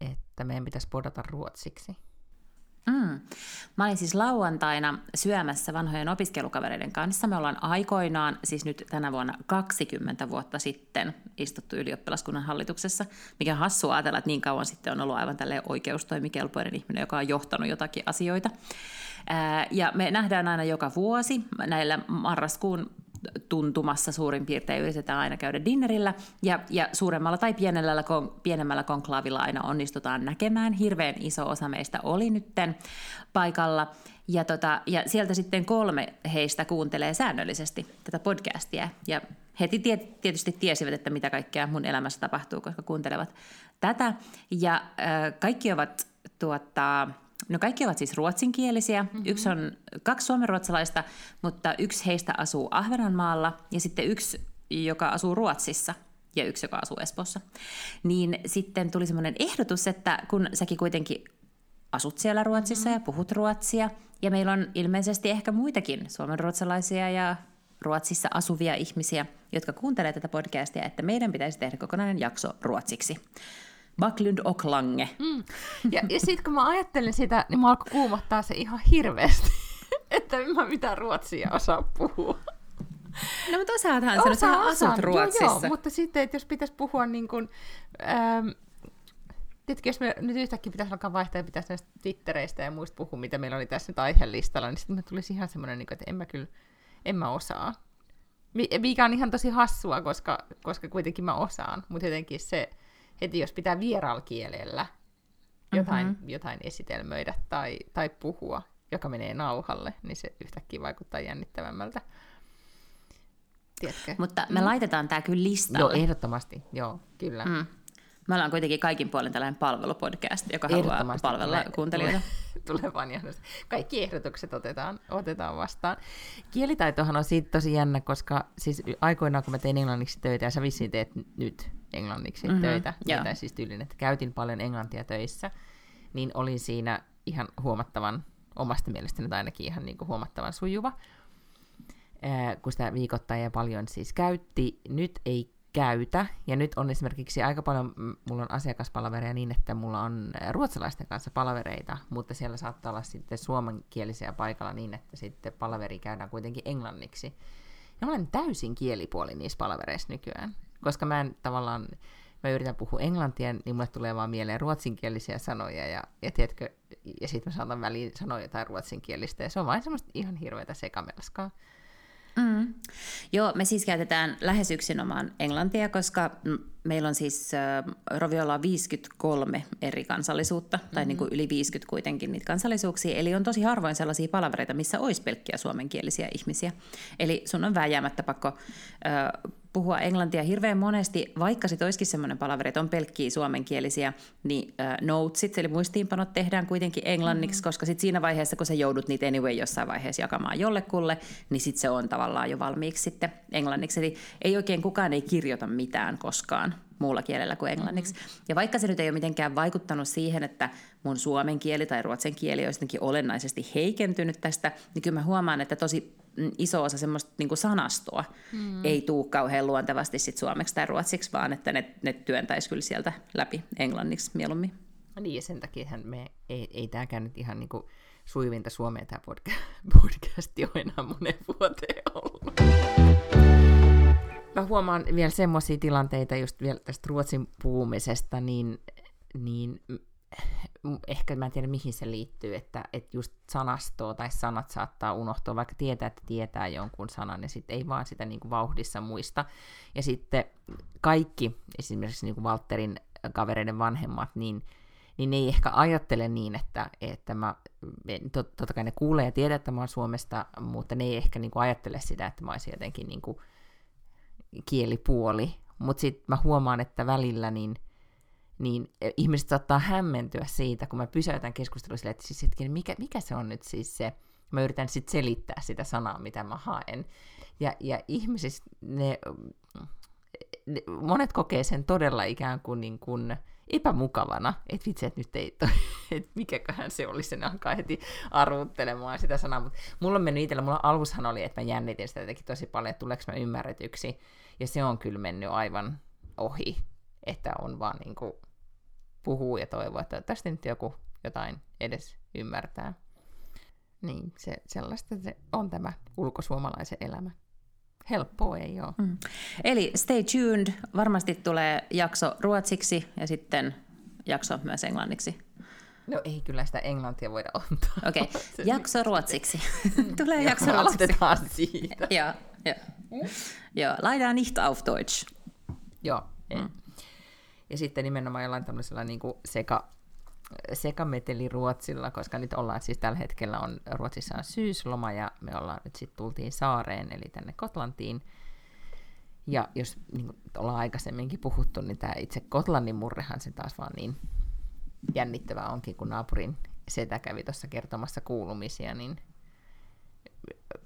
että meidän pitäisi podata ruotsiksi. Mm. Mä olin siis lauantaina syömässä vanhojen opiskelukavereiden kanssa. Me ollaan aikoinaan, siis nyt tänä vuonna 20 vuotta sitten, istuttu ylioppilaskunnan hallituksessa, mikä hassua ajatella, että niin kauan sitten on ollut aivan tälle oikeustoimikelpoinen ihminen, joka on johtanut jotakin asioita. Ja me nähdään aina joka vuosi näillä marraskuun tuntumassa suurin piirtein yritetään aina käydä dinnerillä, ja, ja suuremmalla tai pienellä, pienemmällä konklaavilla aina onnistutaan näkemään. Hirveän iso osa meistä oli nytten paikalla, ja, tota, ja sieltä sitten kolme heistä kuuntelee säännöllisesti tätä podcastia, ja heti tietysti tiesivät, että mitä kaikkea mun elämässä tapahtuu, koska kuuntelevat tätä, ja äh, kaikki ovat tuota, No kaikki ovat siis ruotsinkielisiä. Mm-hmm. Yksi on kaksi suomenruotsalaista, mutta yksi heistä asuu Ahvenanmaalla ja sitten yksi, joka asuu Ruotsissa ja yksi, joka asuu Espoossa. Niin sitten tuli semmoinen ehdotus, että kun säkin kuitenkin asut siellä Ruotsissa mm-hmm. ja puhut ruotsia, ja meillä on ilmeisesti ehkä muitakin suomenruotsalaisia ja Ruotsissa asuvia ihmisiä, jotka kuuntelee tätä podcastia, että meidän pitäisi tehdä kokonainen jakso ruotsiksi. Backlund och Lange. Mm. Ja, ja sitten kun mä ajattelin sitä, niin mä alkoi kuumottaa se ihan hirveästi, että mä mitään ruotsia osaa puhua. No mutta osaathan sen, sä asut Ruotsissa. Joo, joo, mutta sitten, että jos pitäisi puhua niin kuin, ähm, Tiedätkö, jos me nyt yhtäkkiä pitäisi alkaa vaihtaa ja pitäisi näistä Twittereistä ja muista puhua, mitä meillä oli tässä nyt aihelistalla, niin sitten me tulisi ihan semmoinen, niin että en mä kyllä, en mä osaa. Mikä on ihan tosi hassua, koska, koska kuitenkin mä osaan, mutta jotenkin se, heti jos pitää vieralkielellä jotain, mm-hmm. jotain esitelmöidä tai, tai puhua, joka menee nauhalle, niin se yhtäkkiä vaikuttaa jännittävämmältä. Tiedätkö? Mutta me mm. laitetaan tämä kyllä listalle. Joo, ehdottomasti, joo, kyllä. Mm. Me ollaan kuitenkin kaikin puolin tällainen palvelupodcast, joka haluaa palvella tulee, kuuntelijoita. Tulee, vaan Kaikki ehdotukset otetaan, otetaan vastaan. Kielitaitohan on siitä tosi jännä, koska siis aikoinaan kun mä tein englanniksi töitä, ja sä vissiin teet nyt englanniksi mm-hmm, töitä, mitä siis tyylin, että käytin paljon englantia töissä, niin olin siinä ihan huomattavan, omasta mielestäni tai ainakin ihan niin kuin huomattavan sujuva, kun sitä viikoittain ja paljon siis käytti. Nyt ei käytä. Ja nyt on esimerkiksi aika paljon, mulla on asiakaspalvereja niin, että mulla on ruotsalaisten kanssa palavereita, mutta siellä saattaa olla sitten suomenkielisiä paikalla niin, että sitten palaveri käydään kuitenkin englanniksi. Ja mä olen täysin kielipuoli niissä palavereissa nykyään, koska mä en tavallaan, mä yritän puhua englantia, niin mulle tulee vaan mieleen ruotsinkielisiä sanoja, ja, ja tiedätkö, ja sitten mä saatan väliin sanoa jotain ruotsinkielistä, ja se on vain semmoista ihan hirveätä sekamelskaa. Mm. Joo, me siis käytetään lähes yksinomaan englantia, koska meillä on siis äh, Roviolla 53 eri kansallisuutta, mm-hmm. tai niin kuin yli 50 kuitenkin niitä kansallisuuksia, eli on tosi harvoin sellaisia palavereita, missä olisi pelkkiä suomenkielisiä ihmisiä. Eli sun on vääjäämättä pakko äh, puhua englantia hirveän monesti, vaikka se olisikin semmoinen palaveri, että on pelkkiä suomenkielisiä, niin äh, notesit, eli muistiinpanot tehdään kuitenkin englanniksi, mm-hmm. koska sitten siinä vaiheessa, kun sä joudut niitä anyway jossain vaiheessa jakamaan jollekulle, niin sitten se on tavallaan jo valmiiksi sitten englanniksi. Eli ei oikein kukaan ei kirjoita mitään koskaan muulla kielellä kuin englanniksi. Mm-hmm. Ja vaikka se nyt ei ole mitenkään vaikuttanut siihen, että mun suomen kieli tai ruotsin kieli olisi olennaisesti heikentynyt tästä, niin kyllä mä huomaan, että tosi iso osa semmoista niin sanastoa mm. ei tuu kauhean luontevasti sit suomeksi tai ruotsiksi, vaan että ne, ne työntäisi kyllä sieltä läpi englanniksi mieluummin. No niin, ja sen takia me ei, ei tämäkään nyt ihan niin kuin suivinta Suomea tämä podcast, podcasti ole enää monen vuoteen ollut. Mä huomaan vielä semmoisia tilanteita just vielä tästä ruotsin puhumisesta, niin, niin ehkä mä en tiedä mihin se liittyy, että, että just sanastoa tai sanat saattaa unohtua, vaikka tietää, että tietää jonkun sanan, ja sitten ei vaan sitä niin kuin vauhdissa muista. Ja sitten kaikki, esimerkiksi niin kuin Walterin kavereiden vanhemmat, niin, niin ne ei ehkä ajattele niin, että, että mä, tot, totta kai ne kuulee ja tiedät, että mä oon Suomesta, mutta ne ei ehkä niin kuin ajattele sitä, että mä olisin jotenkin niin kuin kielipuoli. Mutta sitten mä huomaan, että välillä niin – niin e, ihmiset saattaa hämmentyä siitä, kun mä pysäytän keskustelua sille, että siis hetken, mikä, mikä se on nyt siis se, mä yritän sitten selittää sitä sanaa, mitä mä haen. Ja, ja ihmisistä ne, ne, monet kokee sen todella ikään kuin, niin kuin epämukavana, että vitsi, että nyt ei, että mikäköhän se olisi, sen alkaa heti arvuttelemaan sitä sanaa, mutta mulla on mennyt itsellä, mulla alushan oli, että mä jännitin sitä jotenkin tosi paljon, että tuleeko mä ymmärretyksi, ja se on kyllä mennyt aivan ohi, että on vaan niin kuin puhuu ja toivoo, että tästä nyt joku jotain edes ymmärtää. Niin, se, sellaista se on tämä ulkosuomalaisen elämä. Helppoa ei ole. Mm. Eli stay tuned. Varmasti tulee jakso ruotsiksi ja sitten jakso myös englanniksi. No ei kyllä sitä englantia voida ottaa. Okei, okay. jakso ruotsiksi. tulee jakso ruotsiksi. Aloitetaan siitä. Joo, joo. Joo, leider nicht auf Deutsch. Joo, mm. Ja sitten nimenomaan jollain tämmöisellä niin kuin seka, sekameteli Ruotsilla, koska nyt ollaan siis tällä hetkellä on Ruotsissa on syysloma ja me ollaan nyt sitten tultiin saareen, eli tänne Kotlantiin. Ja jos niin kuin ollaan aikaisemminkin puhuttu, niin tämä itse Kotlannin murrehan se taas vaan niin jännittävää onkin, kun naapurin setä kävi tuossa kertomassa kuulumisia, niin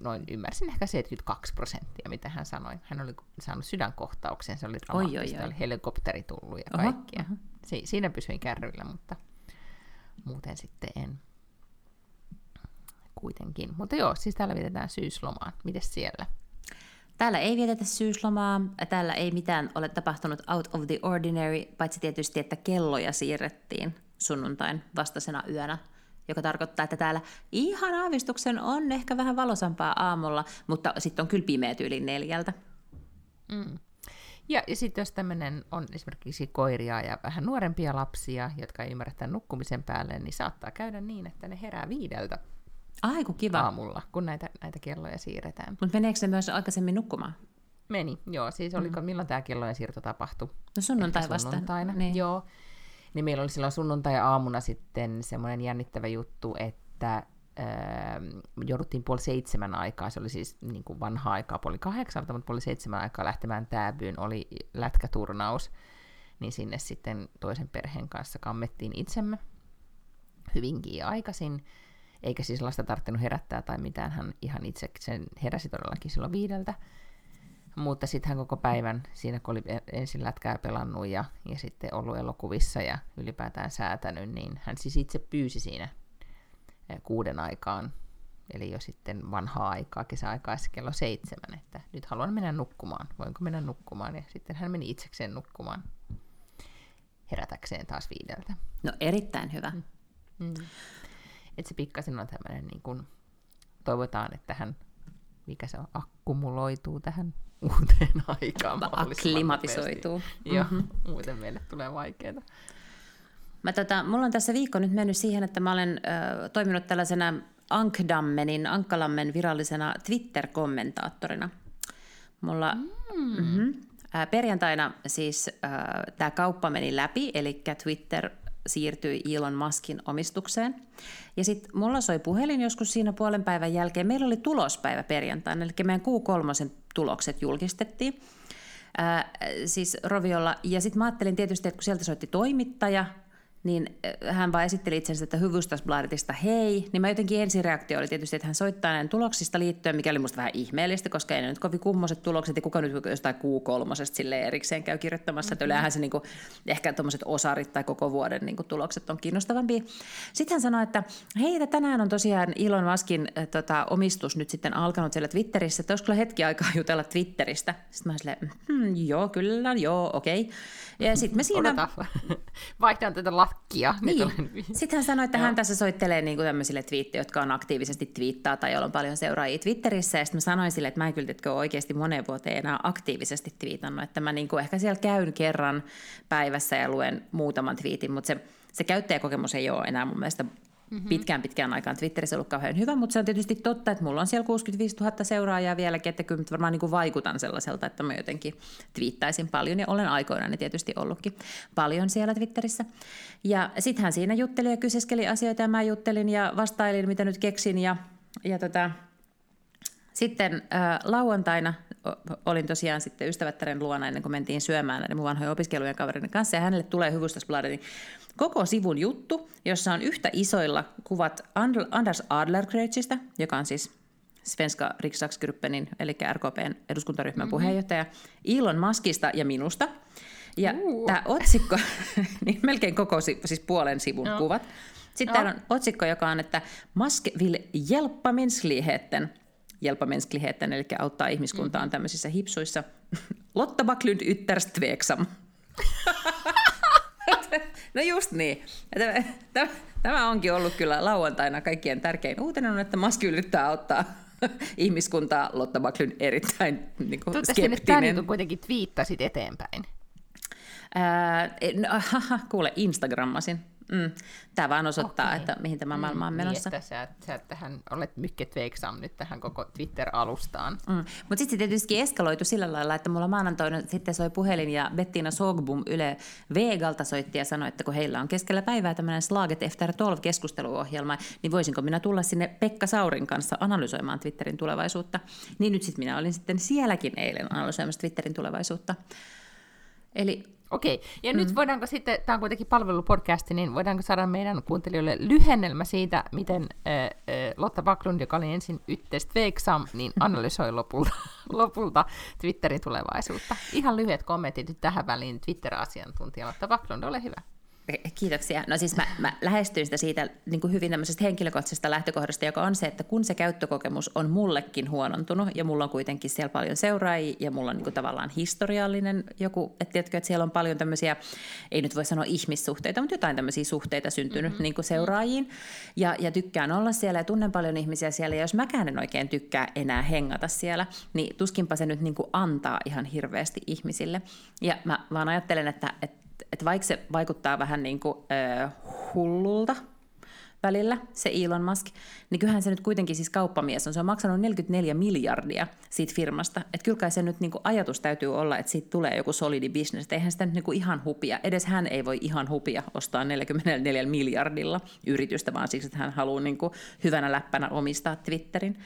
noin ymmärsin ehkä 72 prosenttia, mitä hän sanoi. Hän oli saanut sydänkohtauksen, se oli dramaattista, oi, oi, oi. oli helikopteri tullut ja kaikkia. Oho, oho. Si- siinä pysyin kärryillä, mutta muuten sitten en kuitenkin. Mutta joo, siis täällä vietetään syyslomaa. Mites siellä? Täällä ei vietetä syyslomaa, täällä ei mitään ole tapahtunut out of the ordinary, paitsi tietysti, että kelloja siirrettiin sunnuntain vastaisena yönä joka tarkoittaa, että täällä ihan aavistuksen on ehkä vähän valosampaa aamulla, mutta sitten on kyllä pimeät yli neljältä. Mm. Ja, ja sitten jos tämmöinen on esimerkiksi koiria ja vähän nuorempia lapsia, jotka ei ymmärrä nukkumisen päälle, niin saattaa käydä niin, että ne herää viideltä Ai, kun kiva. aamulla, kun näitä, näitä kelloja siirretään. Mutta meneekö se myös aikaisemmin nukkumaan? Meni, joo. Siis oliko, mm. milloin tämä kellojen siirto tapahtui? No sunnuntai vasta. Sunnuntaina, niin. joo. Niin meillä oli silloin sunnuntai-aamuna sitten semmoinen jännittävä juttu, että äh, jouduttiin puoli seitsemän aikaa, se oli siis niin kuin vanha aikaa, puoli kahdeksalta, mutta puoli seitsemän aikaa lähtemään tääbyyn, oli lätkäturnaus, niin sinne sitten toisen perheen kanssa kammettiin itsemme. Hyvinkin aikaisin, eikä siis lasta tarvinnut herättää tai mitään, hän ihan itse sen heräsi todellakin silloin viideltä. Mutta sitten hän koko päivän siinä, kun oli ensin lätkää pelannut ja, ja sitten ollut elokuvissa ja ylipäätään säätänyt, niin hän siis itse pyysi siinä eh, kuuden aikaan, eli jo sitten vanhaa aikaa, kesäaikaa kello seitsemän, että nyt haluan mennä nukkumaan, voinko mennä nukkumaan, ja sitten hän meni itsekseen nukkumaan herätäkseen taas viideltä. No erittäin hyvä. Mm. Mm. Että se pikkasen on tämmöinen, niin kuin, toivotaan, että hän, mikä se on, akkumuloituu tähän uuteen aikaan. Akklimatisoituu. Joo, mm-hmm. muuten meille tulee vaikeaa. Mä tota, mulla on tässä viikko nyt mennyt siihen, että mä olen ö, toiminut tällaisena Ankdammenin, Ankkalammen virallisena Twitter-kommentaattorina. Mulla mm. mm-hmm, ä, perjantaina siis tämä kauppa meni läpi, eli Twitter siirtyi Elon Muskin omistukseen. Ja sitten mulla soi puhelin joskus siinä puolen päivän jälkeen. Meillä oli tulospäivä perjantaina, eli meidän Q3 tulokset julkistettiin. Ää, siis Roviolla. Ja sitten mä ajattelin tietysti, että kun sieltä soitti toimittaja, niin hän vaan esitteli itsensä, että Hyvystasbladetista hei, niin mä jotenkin ensireaktio oli tietysti, että hän soittaa näiden tuloksista liittyen, mikä oli musta vähän ihmeellistä, koska ei ne nyt kovin kummoset tulokset, ja kuka nyt jostain Q3 sille erikseen käy kirjoittamassa, mm-hmm. että yleensähän se niinku, ehkä tuommoiset osarit tai koko vuoden niinku, tulokset on kiinnostavampia. Sitten hän sanoi, että hei, että tänään on tosiaan Elon Muskin äh, tota, omistus nyt sitten alkanut siellä Twitterissä, että olisiko hyvä aikaa jutella Twitteristä. Sitten mä silleen, hmm, joo, kyllä, joo, okei. Okay. Ja sitten me siinä... Odota, vaihdan tätä lakkia. Niin. Sitten hän sanoi, että hän tässä soittelee niin kuin tämmöisille twiittejä, jotka on aktiivisesti twiittaa tai joilla on paljon seuraajia Twitterissä. Ja sitten mä sanoin sille, että mä en kyllä tiedä, oikeasti moneen vuoteen enää aktiivisesti twiitannut. Että mä niin kuin ehkä siellä käyn kerran päivässä ja luen muutaman twiitin, mutta se, se käyttäjäkokemus ei ole enää mun mielestä mm-hmm. pitkään pitkään aikaan Twitterissä ollut kauhean hyvä, mutta se on tietysti totta, että mulla on siellä 65 000 seuraajaa vieläkin, että kyllä varmaan niin kuin vaikutan sellaiselta, että mä jotenkin twiittaisin paljon ja olen aikoinaan tietysti ollutkin paljon siellä Twitterissä. Ja sitten hän siinä jutteli ja kyseskeli asioita ja mä juttelin ja vastailin, mitä nyt keksin ja, ja tota, sitten äh, lauantaina olin tosiaan sitten ystävättären luona ennen kuin mentiin syömään näiden mun vanhojen opiskelujen kavereiden kanssa. Ja hänelle tulee Hyvustasbladetin koko sivun juttu, jossa on yhtä isoilla kuvat Anders Adlercreutzistä, joka on siis Svenska Riksdagsgruppenin, eli RKPn eduskuntaryhmän mm-hmm. puheenjohtaja, Elon Muskista ja minusta. Ja uh. tämä otsikko, niin melkein koko, siis puolen sivun no. kuvat. Sitten no. täällä on otsikko, joka on, että Musk vill hjälpa mänskligheten. Hjälpa mänskligheten, eli auttaa ihmiskuntaa mm-hmm. tämmöisissä hipsuissa. Lotta Backlund ytterst tveksam. no just niin. Tämä, tämä onkin ollut kyllä lauantaina kaikkien tärkein uutinen on, että Musk yrittää auttaa ihmiskuntaa. Lotta Backlund erittäin niin kuin, skeptinen. Tämä kuitenkin twiittasit eteenpäin. Ää, no, haha, kuule, Instagrammasin. Mm. Tämä vaan osoittaa, okay. että mihin tämä maailma on mm, menossa. Niin, että sä, sä tähän olet mykket veiksam nyt tähän koko Twitter-alustaan. Mm. Mutta sitten se tietysti eskaloitu sillä lailla, että mulla maanantoina sitten soi puhelin ja Bettina Sogbum Yle Vegalta soitti ja sanoi, että kun heillä on keskellä päivää tämmöinen Slaget Efter 12 keskusteluohjelma, niin voisinko minä tulla sinne Pekka Saurin kanssa analysoimaan Twitterin tulevaisuutta. Niin nyt sitten minä olin sitten sielläkin eilen analysoimassa Twitterin tulevaisuutta. Eli Okei, ja mm. nyt voidaanko sitten, tämä on kuitenkin palvelupodcasti, niin voidaanko saada meidän kuuntelijoille lyhennelmä siitä, miten äh, äh, Lotta Backlund, joka oli ensin Yttest Veiksam, niin analysoi lopulta, lopulta Twitterin tulevaisuutta. Ihan lyhyet kommentit nyt tähän väliin Twitter-asiantuntija Lotta Backlund, ole hyvä. Kiitoksia. No siis mä, mä lähestyin sitä siitä niin kuin hyvin tämmöisestä henkilökohtaisesta lähtökohdasta, joka on se, että kun se käyttökokemus on mullekin huonontunut, ja mulla on kuitenkin siellä paljon seuraajia, ja mulla on niin kuin tavallaan historiallinen joku, että tiedätkö, että siellä on paljon tämmöisiä, ei nyt voi sanoa ihmissuhteita, mutta jotain tämmöisiä suhteita syntynyt mm-hmm. niin kuin seuraajiin, ja, ja tykkään olla siellä ja tunnen paljon ihmisiä siellä, ja jos mäkään en oikein tykkää enää hengata siellä, niin tuskinpa se nyt niin kuin antaa ihan hirveästi ihmisille. Ja mä vaan ajattelen, että, että että vaikka se vaikuttaa vähän niin kuin, äh, hullulta välillä, se Elon Musk, niin kyllähän se nyt kuitenkin siis kauppamies on. Se on maksanut 44 miljardia siitä firmasta. Että kyllä kai se nyt niin kuin ajatus täytyy olla, että siitä tulee joku solidi business. eihän sitä nyt niin kuin ihan hupia. Edes hän ei voi ihan hupia ostaa 44 miljardilla yritystä, vaan siksi, että hän haluaa niin kuin hyvänä läppänä omistaa Twitterin.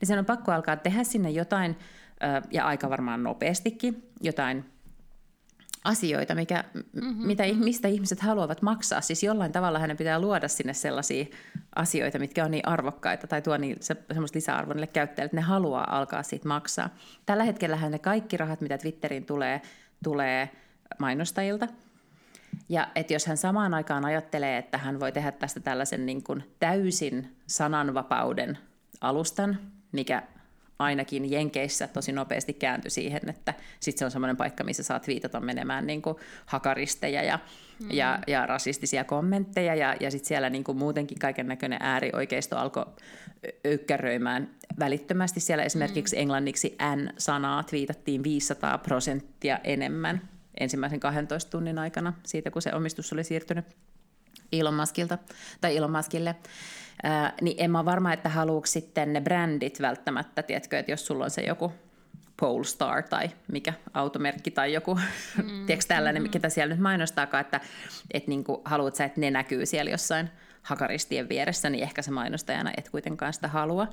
Niin sen on pakko alkaa tehdä sinne jotain, ja aika varmaan nopeastikin, jotain asioita, mikä, mm-hmm. mitä, mistä ihmiset haluavat maksaa. Siis jollain tavalla hänen pitää luoda sinne sellaisia asioita, mitkä on niin arvokkaita tai tuo niin se, semmoista lisäarvoa niille käyttäjille, että ne haluaa alkaa siitä maksaa. Tällä hetkellä ne kaikki rahat, mitä Twitteriin tulee, tulee mainostajilta. Ja että jos hän samaan aikaan ajattelee, että hän voi tehdä tästä tällaisen niin kuin täysin sananvapauden alustan, mikä ainakin Jenkeissä tosi nopeasti kääntyi siihen, että sitten se on semmoinen paikka, missä saat viitata menemään niin kuin hakaristeja ja, mm. ja, ja rasistisia kommentteja, ja, ja sitten siellä niin kuin muutenkin kaiken näköinen äärioikeisto alkoi öykkäröimään välittömästi. Siellä esimerkiksi mm. englanniksi N-sanaa viitattiin 500 prosenttia enemmän ensimmäisen 12 tunnin aikana siitä, kun se omistus oli siirtynyt Elon Muskilta, tai Elon Muskille. Ää, niin en mä ole varma, että haluuks sitten ne brändit välttämättä, tiedätkö, että jos sulla on se joku Polestar tai mikä automerkki tai joku, mm. tiedätkö tällainen, mm. ketä siellä nyt mainostaakaan, että et niinku, haluat sä, että ne näkyy siellä jossain hakaristien vieressä, niin ehkä se mainostajana et kuitenkaan sitä halua.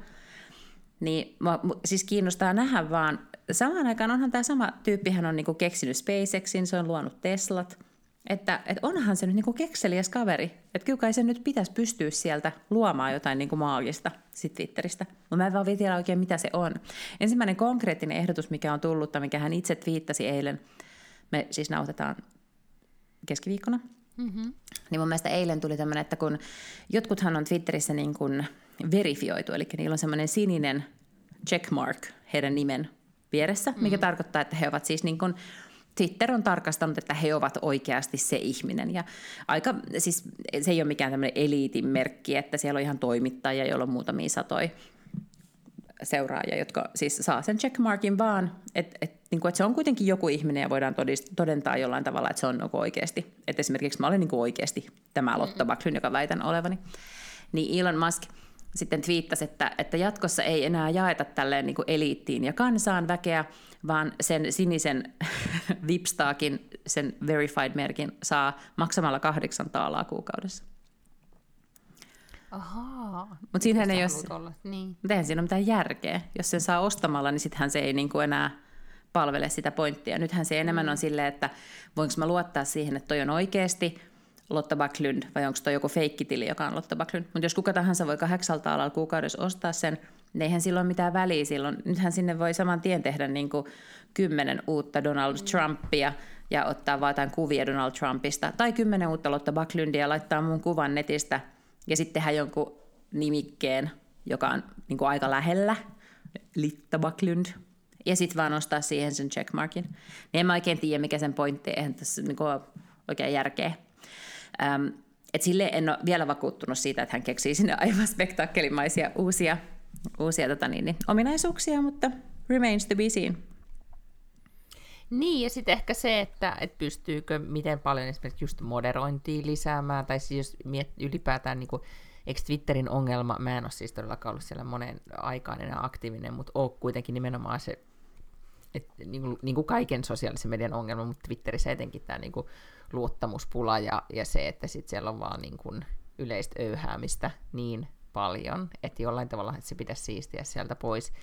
Niin mua, siis kiinnostaa nähdä vaan, samaan aikaan onhan tämä sama tyyppihän on niinku keksinyt SpaceXin, se on luonut Teslat – että, että onhan se nyt niin kuin kekseliäs kaveri. Että kyllä kai se nyt pitäisi pystyä sieltä luomaan jotain niin kuin maagista sit Twitteristä. Mutta mä en vaan tiedä oikein, mitä se on. Ensimmäinen konkreettinen ehdotus, mikä on tullut, tai mikä hän itse twiittasi eilen, me siis nauhoitetaan keskiviikkona, mm-hmm. niin mun mielestä eilen tuli tämmöinen, että kun jotkuthan on Twitterissä niin kuin verifioitu, eli niillä on semmoinen sininen checkmark heidän nimen vieressä, mikä mm. tarkoittaa, että he ovat siis niin kuin Twitter on tarkastanut, että he ovat oikeasti se ihminen. Ja aika, siis se ei ole mikään tämmöinen eliitin merkki, että siellä on ihan toimittajia, joilla on muutamia satoja seuraajia, jotka siis saa sen checkmarkin vaan, että et, niin kuin, että se on kuitenkin joku ihminen ja voidaan todist, todentaa jollain tavalla, että se on niin oikeasti. Että esimerkiksi mä olen niin oikeasti tämä Lotta Backlund, joka väitän olevani. Niin Elon Musk sitten twiittasi, että, että jatkossa ei enää jaeta tälleen niin eliittiin ja kansaan väkeä, vaan sen sinisen Vipstaakin, sen verified-merkin saa maksamalla kahdeksan taalaa kuukaudessa. Ahaa. Mutta siinähän ei haluat olla. Niin. eihän siinä ole mitään järkeä. Jos sen saa ostamalla, niin sittenhän se ei niin kuin enää palvele sitä pointtia. Nythän se enemmän on silleen, että voinko mä luottaa siihen, että toi on oikeasti Lotta Backlund, vai onko toi joku feikkitili, joka on Lotta Backlund. Mutta jos kuka tahansa voi kahdeksalta alalla kuukaudessa ostaa sen, niin eihän silloin mitään väliä silloin. Nythän sinne voi saman tien tehdä niin kuin kymmenen uutta Donald Trumpia ja ottaa vaan jotain kuvia Donald Trumpista, tai kymmenen uutta Lotta Backlundia ja laittaa mun kuvan netistä, ja sitten tehdä jonkun nimikkeen, joka on niin kuin aika lähellä, Litta Backlund, ja sitten vaan nostaa siihen sen checkmarkin. Niin en mä oikein tiedä, mikä sen pointti, eihän tässä niin kuin oikein järkeä. Ähm, et sille en ole vielä vakuuttunut siitä, että hän keksii sinne aivan spektaakkelimaisia uusia, uusia tota niin, niin, ominaisuuksia, mutta remains to be seen. Niin, ja sitten ehkä se, että et pystyykö miten paljon esimerkiksi just moderointia lisäämään, tai siis jos miet, ylipäätään, niin kuin, eikö Twitterin ongelma, mä en ole siis todellakaan ollut siellä monen aikaan enää aktiivinen, mutta on kuitenkin nimenomaan se, että niin kuin, niin kuin kaiken sosiaalisen median ongelma, mutta Twitterissä etenkin tämä niin kuin, luottamuspula ja, ja se, että sit siellä on vaan niin kuin, yleistä öyhäämistä niin paljon, että jollain tavalla että se pitäisi siistiä sieltä pois.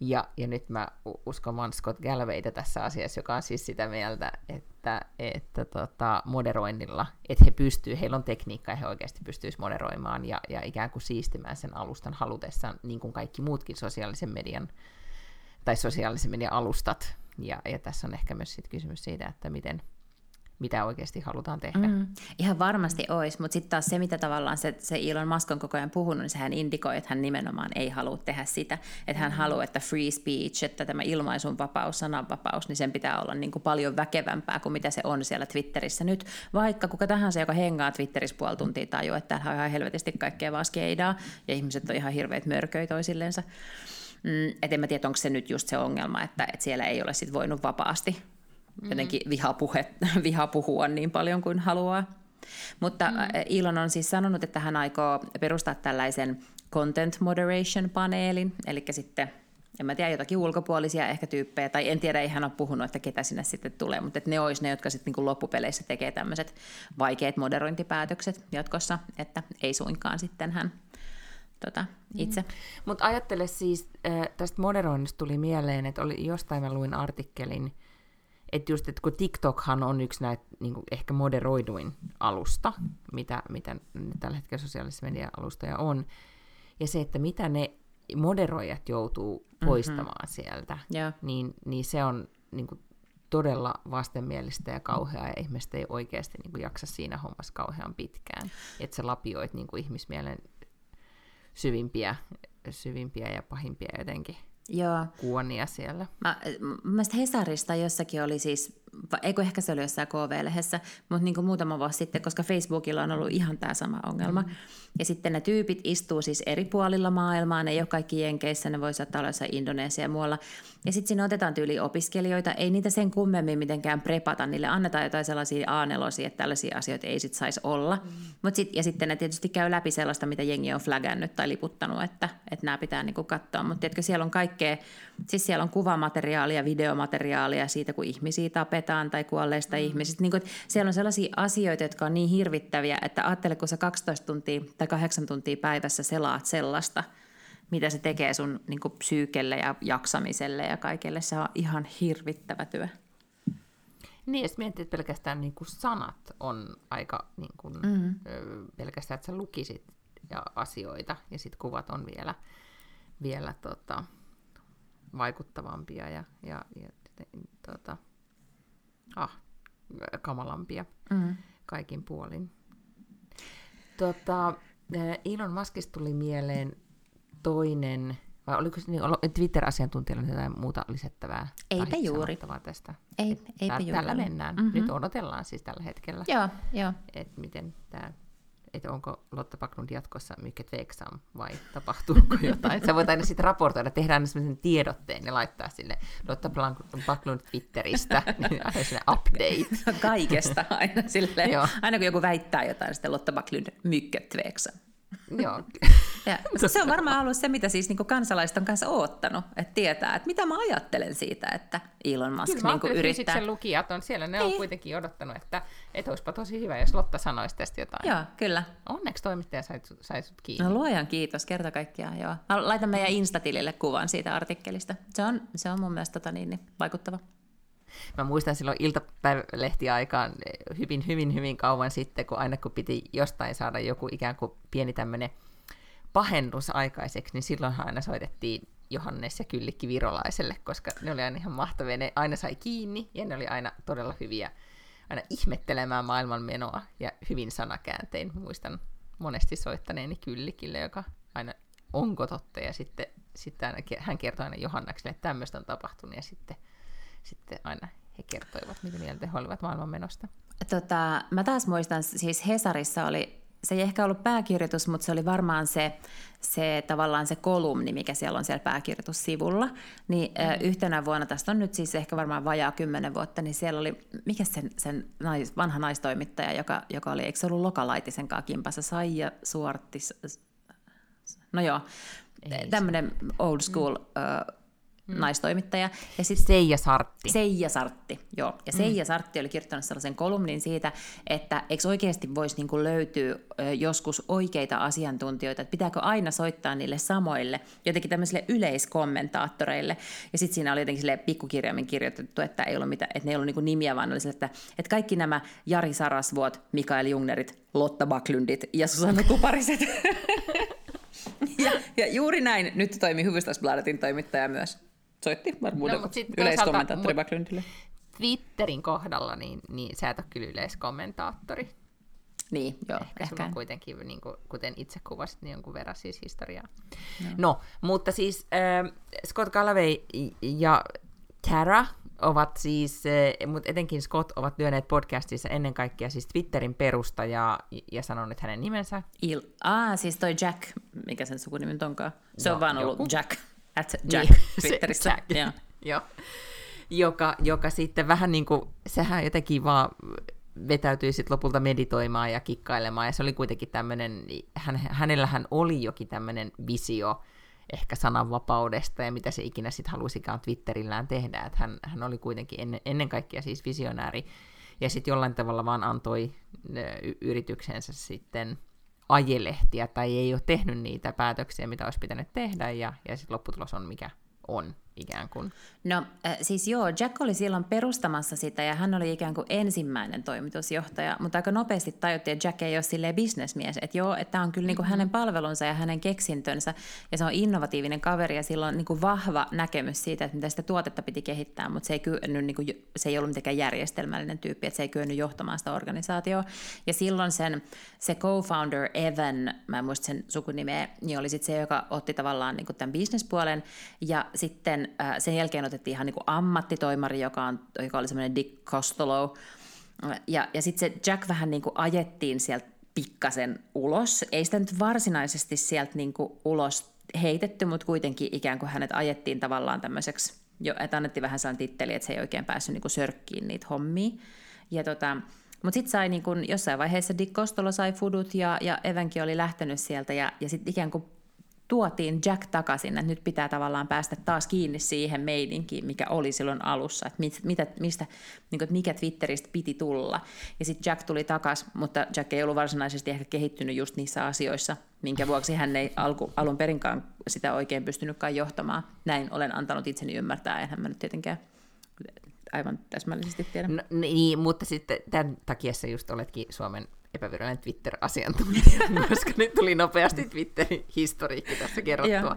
Ja, ja nyt mä uskon vaan Scott Galwayta tässä asiassa, joka on siis sitä mieltä, että, että tota, moderoinnilla, että he pystyy, heillä on tekniikka ja he oikeasti pystyisivät moderoimaan ja, ja ikään kuin siistimään sen alustan halutessaan, niin kuin kaikki muutkin sosiaalisen median tai sosiaalisen median alustat. Ja, ja tässä on ehkä myös sit kysymys siitä, että miten, mitä oikeasti halutaan tehdä. Mm. Ihan varmasti olisi, mutta sitten taas se, mitä tavallaan se, se Elon Musk on koko ajan puhunut, niin sehän indikoi, että hän nimenomaan ei halua tehdä sitä. Että hän mm. haluaa, että free speech, että tämä ilmaisun vapaus, sananvapaus, niin sen pitää olla niin kuin paljon väkevämpää kuin mitä se on siellä Twitterissä nyt. Vaikka kuka tahansa, joka hengaa Twitterissä puoli tuntia, tajuu, että täällä on ihan helvetisti kaikkea vaan skeidaa, ja ihmiset on ihan hirveät mörköitä toisillensa. Mm, et en mä tiedä, onko se nyt just se ongelma, että, että siellä ei ole sit voinut vapaasti jotenkin vihapuhe, vihapuhua niin paljon kuin haluaa. Mutta mm. Elon on siis sanonut, että hän aikoo perustaa tällaisen content moderation paneelin, eli sitten en mä tiedä, jotakin ulkopuolisia ehkä tyyppejä, tai en tiedä, ei hän ole puhunut, että ketä sinne sitten tulee, mutta että ne olisi ne, jotka sitten niin loppupeleissä tekee tämmöiset vaikeat moderointipäätökset jatkossa, että ei suinkaan sitten hän tota, itse. Mm. Mutta ajattele siis, tästä moderoinnista tuli mieleen, että oli, jostain mä luin artikkelin, että just, että kun TikTokhan on yksi näitä niin kuin ehkä moderoiduin alusta, mitä, mitä tällä hetkellä sosiaalisessa media-alustoja on, ja se, että mitä ne moderoijat joutuu poistamaan mm-hmm. sieltä, yeah. niin, niin se on niin kuin, todella vastenmielistä ja kauheaa, ja ihmiset ei oikeasti niin kuin, jaksa siinä hommassa kauhean pitkään. Että sä lapioit niin kuin, ihmismielen syvimpiä, syvimpiä ja pahimpia jotenkin Joo. kuonia siellä. Mä, mä Hesarista jossakin oli siis, eikö ehkä se oli jossain KV-lehdessä, mutta niin kuin muutama vuosi sitten, koska Facebookilla on ollut ihan tämä sama ongelma. Mm. Ja sitten ne tyypit istuu siis eri puolilla maailmaa, ne ei ole kaikki Jenkeissä, ne voisivat olla jossain Indonesia ja muualla. Ja sitten sinne otetaan tyyli opiskelijoita, ei niitä sen kummemmin mitenkään prepata, niille annetaan jotain sellaisia a että tällaisia asioita ei sitten saisi olla. Mm. Mut sit, ja sitten ne tietysti käy läpi sellaista, mitä jengi on flagannut tai liputtanut, että, että nämä pitää niinku katsoa. Mutta siellä on kaikkea, siis siellä on kuvamateriaalia, videomateriaalia siitä, kun ihmisiä tapetaan tai kuolleista mm. ihmisistä. Niin kuin, siellä on sellaisia asioita, jotka on niin hirvittäviä, että ajattele, kun sä 12 tuntia tai 8 tuntia päivässä selaat sellaista, mitä se tekee sun niin kuin, psyykelle ja jaksamiselle ja kaikelle. Se on ihan hirvittävä työ. Niin, jos miettii, että pelkästään niin kuin sanat on aika niin kuin, mm. pelkästään, että sä lukisit ja asioita ja sitten kuvat on vielä, vielä tota, vaikuttavampia ja, ja, ja tota, ah, kamalampia mm. kaikin puolin. Tota, Elon Muskista tuli mieleen toinen, vai oliko se niin, Twitter-asiantuntijalla jotain muuta lisättävää? Eipä juuri. tästä? Ei, eipä juuri. Tällä mennään. Mm-hmm. Nyt odotellaan siis tällä hetkellä. Joo, joo. Että miten tämä että onko Lotta Backlund jatkossa mycket tveksam vai tapahtuuko jotain. Sä voit aina sitten raportoida, tehdään aina sellaisen tiedotteen ja laittaa sille Lotta Backlund Twitteristä, niin aina sinne update. Kaikesta aina sille. Aina kun joku väittää jotain, sitten Lotta Backlund mycket tveksam. Joo. Ja se on varmaan ollut se, mitä siis niin kansalaiset on kanssa oottanut, että tietää, että mitä mä ajattelen siitä, että Elon Musk Kyllä, niin yrittää. lukijat on siellä, ne niin. on kuitenkin odottanut, että, että olisipa tosi hyvä, jos Lotta sanoisi tästä jotain. Joo, kyllä. Onneksi toimittaja sai, sai sut kiinni. No luojan kiitos, kerta kaikkiaan, joo. Mä laitan meidän Instatilille kuvan siitä artikkelista. Se on, se on mun mielestä tota, niin, niin, vaikuttava. Mä muistan silloin iltapäivälehtiaikaan hyvin, hyvin, hyvin kauan sitten, kun aina kun piti jostain saada joku ikään kuin pieni tämmöinen pahennus aikaiseksi, niin silloinhan aina soitettiin Johannes ja Kyllikki Virolaiselle, koska ne oli aina ihan mahtavia. Ne aina sai kiinni ja ne oli aina todella hyviä aina ihmettelemään maailmanmenoa ja hyvin sanakääntein. Muistan monesti soittaneeni Kyllikille, joka aina onko totta ja sitten, sitten aina, hän kertoi aina Johannakselle, että tämmöistä on tapahtunut ja sitten, sitten aina he kertoivat, mitä mieltä he olivat maailmanmenosta. Tota, mä taas muistan, siis Hesarissa oli se ei ehkä ollut pääkirjoitus, mutta se oli varmaan se, se tavallaan se kolumni, mikä siellä on siellä pääkirjoitussivulla. Niin mm. yhtenä vuonna, tästä on nyt siis ehkä varmaan vajaa kymmenen vuotta, niin siellä oli, mikä sen, sen nais, vanha naistoimittaja, joka, joka oli, eikö se ollut Lokalaitisen kimpassa, Saija Suortis, no joo, tämmöinen old school mm mm. naistoimittaja. Ja sit, Seija Sartti. Seija Sartti, joo. Ja Seija mm. Sartti oli kirjoittanut sellaisen kolumnin siitä, että eikö oikeasti voisi niinku löytyä joskus oikeita asiantuntijoita, että pitääkö aina soittaa niille samoille, jotenkin tämmöisille yleiskommentaattoreille. Ja sitten siinä oli jotenkin sille pikkukirjaimin kirjoitettu, että, ei ollut mitä, että ne ei ollut niinku nimiä, vaan oli sille, että, että kaikki nämä Jari Sarasvuot, Mikael Jungnerit, Lotta Baklundit ja Susanna Kupariset. ja, ja juuri näin nyt toimii Hyvystasbladetin toimittaja myös soitti varmuuden no, yleiskommentaattori Backlundille. Twitterin kohdalla, niin, niin sä et ole kyllä yleiskommentaattori. Niin, joo. Ehkä, ehkä. on kuitenkin, niin kuin, kuten itse kuvasit, niin jonkun verran siis historiaa. No, no mutta siis äh, Scott Galloway ja Tara ovat siis, äh, mutta etenkin Scott ovat lyöneet podcastissa ennen kaikkea siis Twitterin perustajaa ja sanonut hänen nimensä. Il, ah, siis toi Jack, mikä sen sukunimi onkaan. Se no, on vaan ollut joku. Jack. At Jack niin, Twitterissä. Jack. Joo. Joo. Joka, joka sitten vähän niin kuin, sehän jotenkin vaan vetäytyi sitten lopulta meditoimaan ja kikkailemaan, ja se oli kuitenkin tämmöinen, hän, hänellähän oli jokin tämmöinen visio ehkä sananvapaudesta ja mitä se ikinä sitten halusikaan Twitterillään tehdä, että hän, hän oli kuitenkin ennen, ennen kaikkea siis visionääri, ja sitten jollain tavalla vaan antoi yrityksensä sitten ajelehtiä tai ei ole tehnyt niitä päätöksiä, mitä olisi pitänyt tehdä, ja, ja sitten lopputulos on mikä on ikään kuin. No äh, siis joo, Jack oli silloin perustamassa sitä ja hän oli ikään kuin ensimmäinen toimitusjohtaja, mutta aika nopeasti tajuttiin, että Jack ei ole silleen bisnesmies, että joo, että tämä on kyllä niin kuin mm-hmm. hänen palvelunsa ja hänen keksintönsä ja se on innovatiivinen kaveri ja sillä on niin kuin vahva näkemys siitä, että mitä sitä tuotetta piti kehittää, mutta se ei, kyennyt, niin kuin, se ei ollut mitenkään järjestelmällinen tyyppi, että se ei kyennyt johtamaan sitä organisaatioa ja silloin sen, se co-founder Evan, mä en muista sen sukunimeä, niin oli sitten se, joka otti tavallaan niin kuin tämän bisnespuolen ja sitten äh, sen jälkeen otettiin ihan niin kuin ammattitoimari, joka, on, joka oli semmoinen Dick Costello. Ja, ja sitten se Jack vähän niin kuin ajettiin sieltä pikkasen ulos. Ei sitä nyt varsinaisesti sieltä niin kuin ulos heitetty, mutta kuitenkin ikään kuin hänet ajettiin tavallaan tämmöiseksi, jo, että annettiin vähän sellainen titteli, että se ei oikein päässyt niin kuin sörkkiin niitä hommia. Ja tota, mutta sitten sai niin kun, jossain vaiheessa Dick Costello sai fudut ja, ja Evankin oli lähtenyt sieltä ja, ja sitten ikään kuin tuotiin Jack takaisin, että nyt pitää tavallaan päästä taas kiinni siihen meidinkin, mikä oli silloin alussa, että mit, mitä, mistä, niin kuin, mikä Twitteristä piti tulla. Ja sitten Jack tuli takaisin, mutta Jack ei ollut varsinaisesti ehkä kehittynyt just niissä asioissa, minkä vuoksi hän ei alku, alun perinkaan sitä oikein pystynytkään johtamaan. Näin olen antanut itseni ymmärtää, enhän mä nyt tietenkään aivan täsmällisesti tiedä. No, niin, mutta sitten tämän takia sä just oletkin Suomen epävirallinen Twitter-asiantuntija, koska nyt tuli nopeasti Twitterin historiikki tässä kerrottua.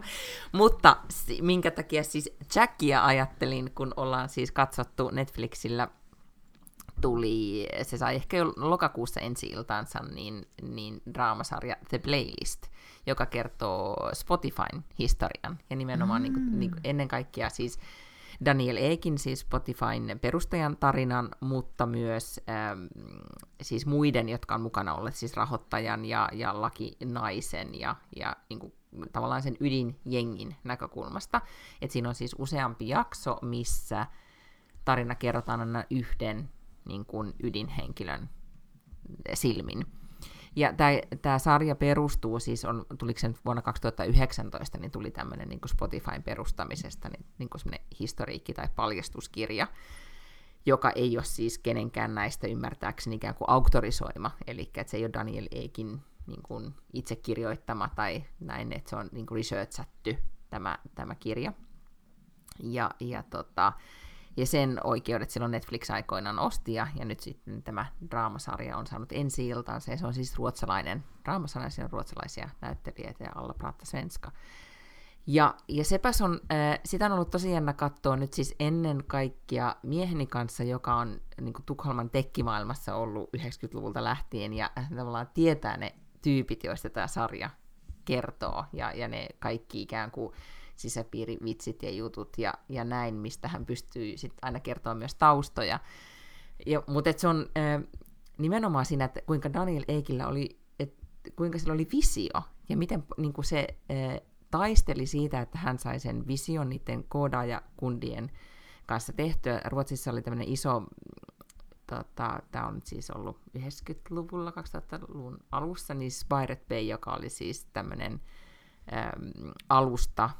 Mutta minkä takia siis Jackia ajattelin, kun ollaan siis katsottu Netflixillä tuli, se sai ehkä jo lokakuussa ensi iltaansa, niin, niin draamasarja The Playlist, joka kertoo Spotifyn historian. Ja nimenomaan mm. niin kuin, niin kuin ennen kaikkea siis Daniel Ekin, siis Spotifyn perustajan tarinan, mutta myös ähm, siis muiden, jotka on mukana olleet, siis rahoittajan ja, ja lakinaisen ja, ja niin kuin, tavallaan sen ydinjengin näkökulmasta. Et siinä on siis useampi jakso, missä tarina kerrotaan aina yhden niin kuin ydinhenkilön silmin. Ja tämä sarja perustuu siis, on, tuliko se nyt vuonna 2019, niin tuli tämmöinen niin Spotifyn perustamisesta niin, niin historiikki tai paljastuskirja, joka ei ole siis kenenkään näistä ymmärtääkseni ikään kuin auktorisoima, eli että se ei ole Daniel Eikin niin kuin itse kirjoittama tai näin, että se on niin kuin researchatty tämä, tämä kirja. Ja, ja, tota, ja sen oikeudet silloin Netflix aikoinaan osti, ja, ja nyt sitten tämä draamasarja on saanut ensi iltaansa, ja se on siis ruotsalainen draamasarja, siinä on ruotsalaisia näyttelijöitä ja alla Pratta Svenska. Ja, ja sepäs on, äh, sitä on ollut tosi jännä katsoa nyt siis ennen kaikkea mieheni kanssa, joka on niin kuin Tukholman tekkimaailmassa ollut 90-luvulta lähtien, ja tavallaan tietää ne tyypit, joista tämä sarja kertoo, ja, ja ne kaikki ikään kuin sisäpiirivitsit ja jutut ja, ja näin, mistä hän pystyy sitten aina kertoa myös taustoja. Ja, mutta se on äh, nimenomaan siinä, että kuinka Daniel Eikillä oli, että kuinka sillä oli visio, ja miten niin kuin se äh, taisteli siitä, että hän sai sen vision niiden koodaajakundien kanssa tehtyä. Ruotsissa oli tämmöinen iso, tota, tämä on siis ollut 90-luvulla, 2000-luvun alussa, niin Spirit Bay, joka oli siis tämmöinen äm, alusta,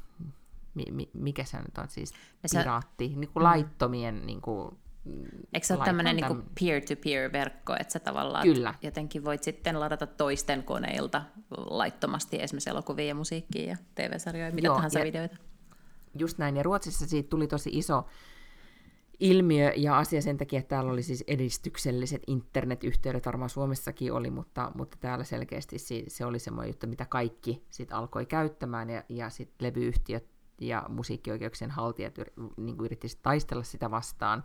mi, mi, mikä se nyt on siis, piraatti, niin kuin mm. laittomien niin kuin, Eikö se ole tämmöinen niin peer-to-peer-verkko, että sä tavallaan Kyllä. jotenkin voit sitten ladata toisten koneilta laittomasti esimerkiksi elokuvia ja musiikkia ja TV-sarjoja, mitä Joo, tahansa videoita? Just näin, ja Ruotsissa siitä tuli tosi iso ilmiö ja asia sen takia, että täällä oli siis edistykselliset internetyhteydet, varmaan Suomessakin oli, mutta, mutta täällä selkeästi se, oli semmoinen juttu, mitä kaikki sit alkoi käyttämään, ja, ja sitten levyyhtiöt ja musiikkioikeuksien haltijat niin yritti taistella sitä vastaan,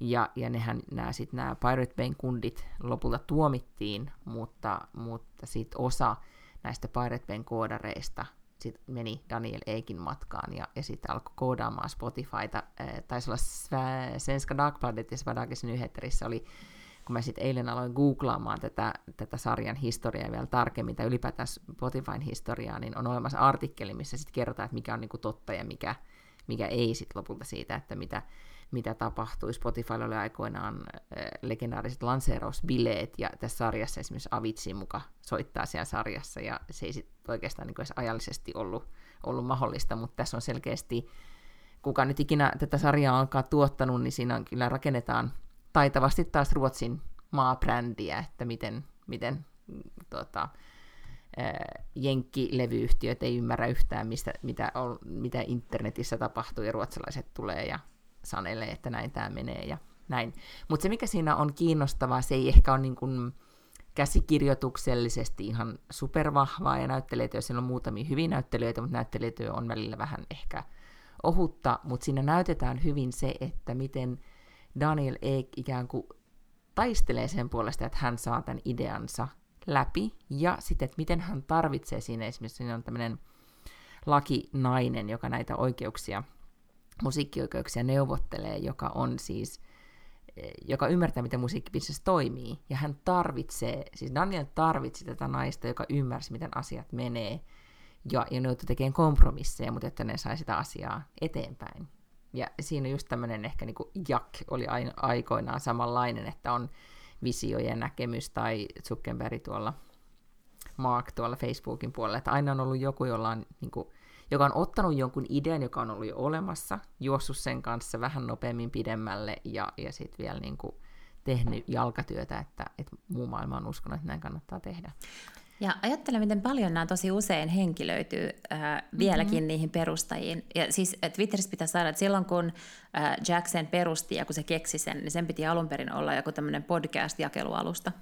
ja, ja nehän nämä, sit nämä Pirate Bayn kundit lopulta tuomittiin, mutta, mutta sitten osa näistä Pirate Bayn koodareista sit meni Daniel Eikin matkaan ja, ja sitten alkoi koodaamaan Spotifyta. Äh, taisi olla Svenska Dagbladet ja Svadagesin yhetterissä oli, kun mä sitten eilen aloin googlaamaan tätä, tätä sarjan historiaa vielä tarkemmin, tai ylipäätään Spotifyn historiaa, niin on olemassa artikkeli, missä sitten kerrotaan, että mikä on niinku totta ja mikä, mikä ei sitten lopulta siitä, että mitä, mitä tapahtui. Spotify oli aikoinaan äh, legendaariset lanseerausbileet, ja tässä sarjassa esimerkiksi Avitsi muka soittaa siellä sarjassa, ja se ei sitten oikeastaan niin edes ajallisesti ollut, ollut mahdollista, mutta tässä on selkeästi, kuka nyt ikinä tätä sarjaa alkaa tuottanut, niin siinä on, kyllä rakennetaan taitavasti taas Ruotsin maabrändiä, että miten, miten tota, jenkkilevyyhtiöt ei ymmärrä yhtään, mistä, mitä, on, mitä internetissä tapahtuu, ja ruotsalaiset tulee ja sanelee, että näin tämä menee ja näin. Mutta se, mikä siinä on kiinnostavaa, se ei ehkä ole niin kuin käsikirjoituksellisesti ihan supervahvaa, ja näyttelijöitä, siellä on muutamia hyviä näyttelijöitä, mutta näyttelijöitä on välillä vähän ehkä ohutta, mutta siinä näytetään hyvin se, että miten Daniel Eek ikään kuin taistelee sen puolesta, että hän saa tämän ideansa läpi, ja sitten, että miten hän tarvitsee siinä, esimerkiksi siinä on tämmöinen lakinainen, joka näitä oikeuksia musiikkioikeuksia neuvottelee, joka on siis, eh, joka ymmärtää, miten musiikkibisnes toimii. Ja hän tarvitsee, siis Daniel tarvitsi tätä naista, joka ymmärsi, miten asiat menee. Ja, ja ne joutui tekemään kompromisseja, mutta että ne sai sitä asiaa eteenpäin. Ja siinä just tämmöinen ehkä niin kuin Jack oli aikoinaan samanlainen, että on visio ja näkemys, tai Zuckerberg tuolla, Mark tuolla Facebookin puolella, että aina on ollut joku, jolla on niin kuin, joka on ottanut jonkun idean, joka on ollut jo olemassa, juossut sen kanssa vähän nopeammin pidemmälle ja, ja sitten vielä niin kuin tehnyt jalkatyötä, että, että muu maailma on uskonut, että näin kannattaa tehdä. Ja ajattelen, miten paljon nämä tosi usein henkilöityy äh, vieläkin mm-hmm. niihin perustajiin. Ja siis Twitterissä pitää saada, että silloin kun äh, Jackson perusti ja kun se keksi sen, niin sen piti alun perin olla joku tämmöinen podcast-jakelualusta.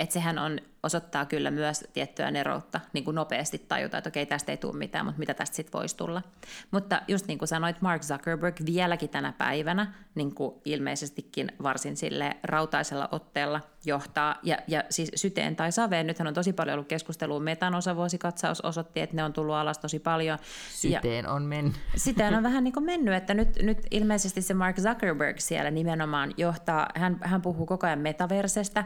Että sehän on, osoittaa kyllä myös tiettyä neroutta, niin kuin nopeasti tajuta, että okei, tästä ei tule mitään, mutta mitä tästä sitten voisi tulla. Mutta just niin kuin sanoit, Mark Zuckerberg vieläkin tänä päivänä niin kuin ilmeisestikin varsin sille rautaisella otteella johtaa, ja, ja siis syteen tai saveen, nythän on tosi paljon ollut keskustelua, metan osavuosikatsaus osoitti, että ne on tullut alas tosi paljon. Syteen ja on mennyt. Syteen on vähän niin kuin mennyt, että nyt, nyt ilmeisesti se Mark Zuckerberg siellä nimenomaan johtaa, hän, hän puhuu koko ajan metaversestä,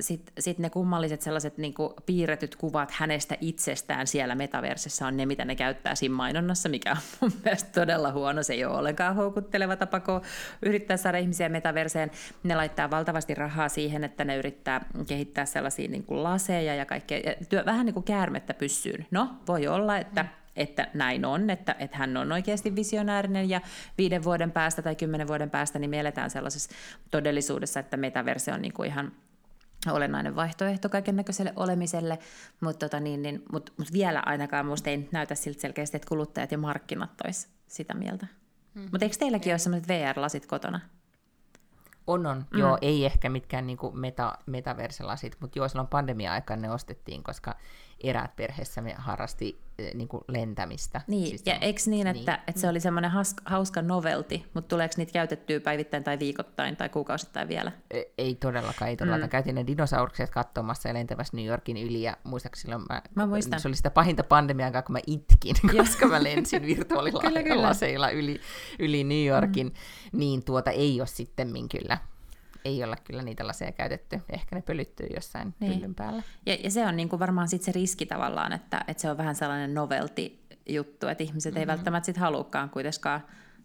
Sitten sit ne kummalliset sellaiset niin kuin piirretyt kuvat hänestä itsestään siellä metaversessa on ne, mitä ne käyttää siinä mainonnassa, mikä on mun mielestä todella huono. Se ei ole ollenkaan houkutteleva tapa, kun yrittää saada ihmisiä metaverseen. Ne laittaa valtavasti rahaa siihen, että ne yrittää kehittää sellaisia niin kuin laseja ja kaikkea. Ja työ, vähän niin kuin käärmettä pyssyyn. No, voi olla, että mm että näin on, että, että hän on oikeasti visionäärinen ja viiden vuoden päästä tai kymmenen vuoden päästä niin me eletään sellaisessa todellisuudessa, että metaverse on niin kuin ihan olennainen vaihtoehto kaiken näköiselle olemiselle, mutta tota niin, niin, mut, mut vielä ainakaan minusta ei näytä siltä selkeästi, että kuluttajat ja markkinat olisi sitä mieltä. Mm. Mutta eikö teilläkin ei. ole sellaiset VR-lasit kotona? On, on. Mm. Joo, ei ehkä mitkään niinku meta, metaverselasit, mutta joo, silloin pandemia-aikana ne ostettiin, koska eräät perheessä me harrasti eh, niin kuin lentämistä. Niin, siis ja eikö niin, että, niin. että se oli semmoinen hauska novelti, mutta tuleeko niitä käytettyä päivittäin tai viikoittain tai kuukausittain vielä? Ei, ei todellakaan, ei todellakaan. Mm. Käytiin ne dinosaurukset katsomassa ja lentämässä New Yorkin yli, ja muistaakseni mä, mä muistan. se oli sitä pahinta pandemiaa, kun mä itkin, koska mä lensin virtuaalilaseilla yli, yli New Yorkin, mm. niin tuota ei ole sitten kyllä ei olla kyllä niitä laseja käytetty. Ehkä ne pölyttyy jossain niin. pyllyn päällä. Ja, ja se on niin kuin varmaan sit se riski tavallaan, että, että se on vähän sellainen novelti juttu, että ihmiset mm-hmm. ei välttämättä sit halukaan kuitenkaan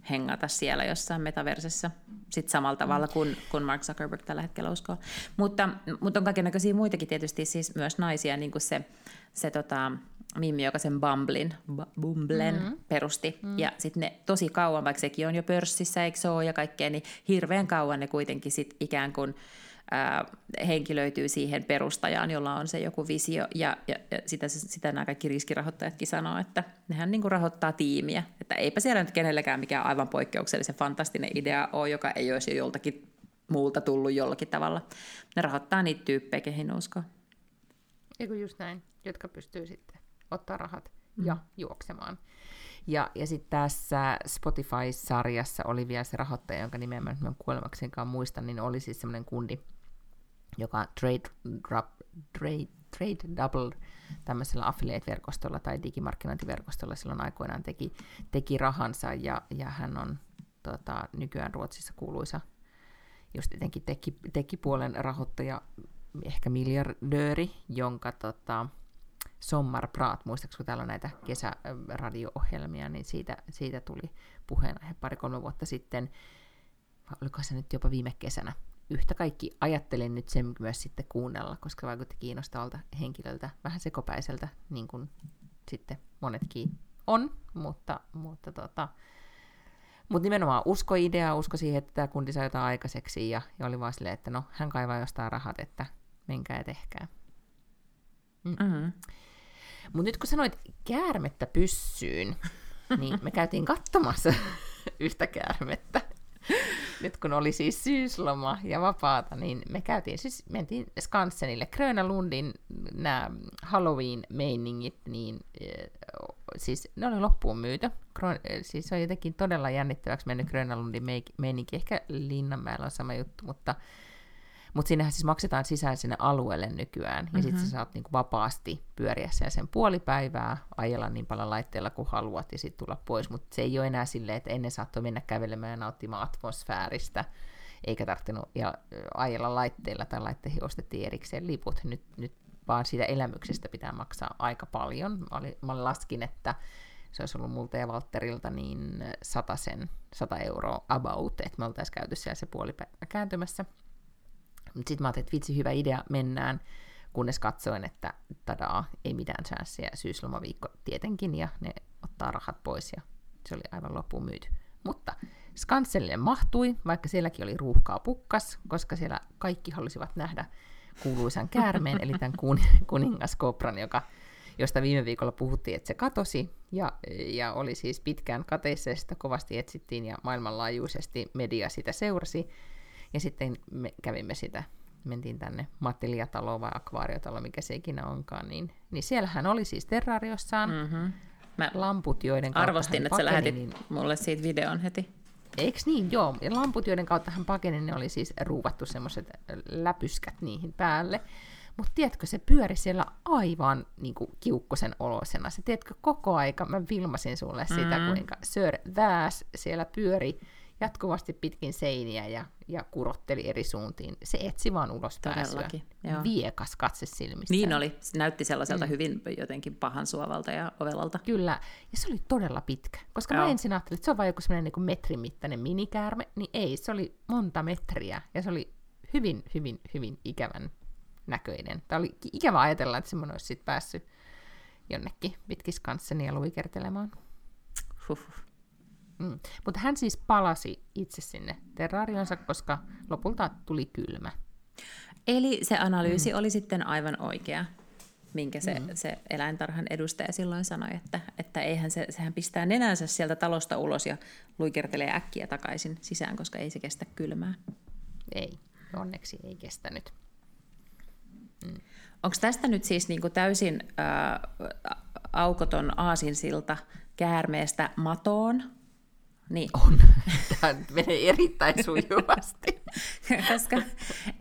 hengata siellä jossain metaversessa sit samalla tavalla kuin, kuin Mark Zuckerberg tällä hetkellä uskoo. Mutta, mutta on kaikenlaisia muitakin tietysti siis myös naisia, niin kuin se, se tota, Mimmi, joka sen Bumblen, Bumblen mm-hmm. perusti. Mm-hmm. Ja sitten ne tosi kauan, vaikka sekin on jo pörssissä, eikö se ole, ja kaikkea, niin hirveän kauan ne kuitenkin sit ikään kuin ää, henkilöityy siihen perustajaan, jolla on se joku visio, ja, ja, ja sitä, sitä nämä kaikki riskirahoittajatkin sanoo, että nehän niin kuin rahoittaa tiimiä. Että eipä siellä nyt kenellekään mikään aivan poikkeuksellisen fantastinen idea ole, joka ei olisi jo joltakin muulta tullut jollakin tavalla. Ne rahoittaa niitä tyyppejä, keihin uskoo. Eikö just näin, jotka pystyy sitten ottaa rahat mm. ja juoksemaan. Ja, ja sitten tässä Spotify-sarjassa oli vielä se rahoittaja, jonka nimeä mä nyt kuolemaksenkaan muista, niin oli siis semmoinen kundi, joka Trade, drop, trade, trade Double tämmöisellä affiliate-verkostolla tai digimarkkinointiverkostolla silloin aikoinaan teki, teki rahansa, ja, ja hän on tota, nykyään Ruotsissa kuuluisa just tietenkin teki, teki puolen rahoittaja, ehkä miljardööri, jonka tota, Sommarprat, muistaakseni kun täällä on näitä kesäradio-ohjelmia, niin siitä, siitä tuli puheenaihe pari-kolme vuotta sitten, oliko se nyt jopa viime kesänä. Yhtä kaikki ajattelin nyt sen myös sitten kuunnella, koska vaikutti kiinnostavalta henkilöltä, vähän sekopäiseltä, niin kuin sitten monetkin on, mutta, mutta tota, mutta nimenomaan usko ideaa, usko siihen, että tämä kundi saa jotain aikaiseksi, ja, ja oli vaan silleen, että no, hän kaivaa jostain rahat, että menkää ja tehkää. Mm. Mm-hmm. Mutta nyt kun sanoit käärmettä pyssyyn, niin me käytiin katsomassa yhtä käärmettä. Nyt kun oli siis syysloma ja vapaata, niin me käytiin, siis mentiin Skansenille. Gröna Lundin nämä Halloween-meiningit, niin siis ne oli loppuun myyty. Siis se on jotenkin todella jännittäväksi mennyt Gröna Lundin meininki. Ehkä Linnanmäellä on sama juttu, mutta mutta siinähän siis maksetaan sisään sinne alueelle nykyään, ja mm-hmm. sitten sä saat niinku vapaasti pyöriä sen, sen puoli päivää, ajella niin paljon laitteilla kuin haluat, ja sitten tulla pois. Mutta se ei ole enää silleen, että ennen saattoi mennä kävelemään ja nauttimaan atmosfääristä, eikä tarvinnut ja ajella laitteilla, tai laitteihin ostettiin erikseen liput. Nyt, nyt vaan siitä elämyksestä pitää maksaa aika paljon. Mä, oli, mä laskin, että se olisi ollut multa ja Valtterilta niin sen 100 euroa about, että me oltaisiin käyty siellä se puoli päivää kääntymässä. Mutta sitten mä ajattelin, että vitsi, hyvä idea, mennään, kunnes katsoin, että tadaa, ei mitään chanssiä, syyslomaviikko tietenkin, ja ne ottaa rahat pois, ja se oli aivan loppuun myyty. Mutta Skanselle mahtui, vaikka sielläkin oli ruuhkaa pukkas, koska siellä kaikki halusivat nähdä kuuluisan käärmeen, eli tämän kun, kuningaskopran, joka, josta viime viikolla puhuttiin, että se katosi, ja, ja oli siis pitkään kateissa, ja sitä kovasti etsittiin, ja maailmanlaajuisesti media sitä seurasi, ja sitten me kävimme sitä, mentiin tänne Mattilia-taloon vai akvaariotalo, mikä se ikinä onkaan, niin, niin siellähän oli siis terrariossaan mm-hmm. Mä lamput, joiden kautta Arvostin, että pakeni, sä lähetit niin... mulle siitä videon heti. Eiks niin? Joo. Ja lamput, joiden kautta hän pakeni, ne oli siis ruuvattu semmoiset läpyskät niihin päälle. Mutta tiedätkö, se pyöri siellä aivan niin kuin, kiukkosen olosena. Se tiedätkö, koko aika mä filmasin sulle sitä, mm. kuinka Sir Väs siellä pyöri jatkuvasti pitkin seiniä ja, ja kurotteli eri suuntiin. Se etsi vaan ulos pääsyä. Viekas katse silmissä. Niin oli. Se näytti sellaiselta mm. hyvin jotenkin pahan suovalta ja ovelalta. Kyllä. Ja se oli todella pitkä. Koska Joo. mä ensin ajattelin, että se on vain joku sellainen niin metrin mittainen minikäärme. Niin ei, se oli monta metriä. Ja se oli hyvin, hyvin, hyvin ikävän näköinen. Tämä oli ikävä ajatella, että semmoinen olisi sitten päässyt jonnekin pitkiskanssenia luikertelemaan. Huh. Mm. Mutta hän siis palasi itse sinne terrarionsa, koska lopulta tuli kylmä. Eli se analyysi mm. oli sitten aivan oikea, minkä se, mm. se eläintarhan edustaja silloin sanoi, että, että eihän se, sehän pistää nenänsä sieltä talosta ulos ja luikertelee äkkiä takaisin sisään, koska ei se kestä kylmää. Ei, onneksi ei kestänyt. Mm. Onko tästä nyt siis niinku täysin ää, aukoton aasinsilta käärmeestä matoon? Niin. On. Tämä menee erittäin sujuvasti. Koska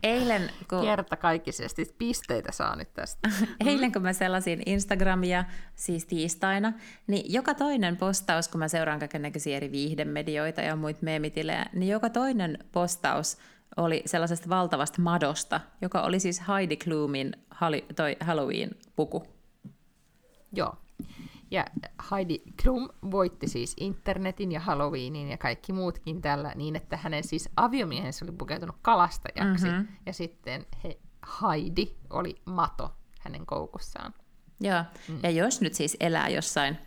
eilen... Kun... Kertakaikkisesti pisteitä saa nyt tästä. eilen kun mä selasin Instagramia, siis tiistaina, niin joka toinen postaus, kun mä seuraan kaikenlaisia eri viihdemedioita ja muita meemitilejä, niin joka toinen postaus oli sellaisesta valtavasta madosta, joka oli siis Heidi Klumin toi Halloween-puku. Joo. Ja Heidi Klum voitti siis internetin ja Halloweenin ja kaikki muutkin tällä niin, että hänen siis aviomiehensä oli pukeutunut kalastajaksi mm-hmm. ja sitten he, Heidi oli mato hänen koukussaan. Joo, mm. ja jos nyt siis elää jossain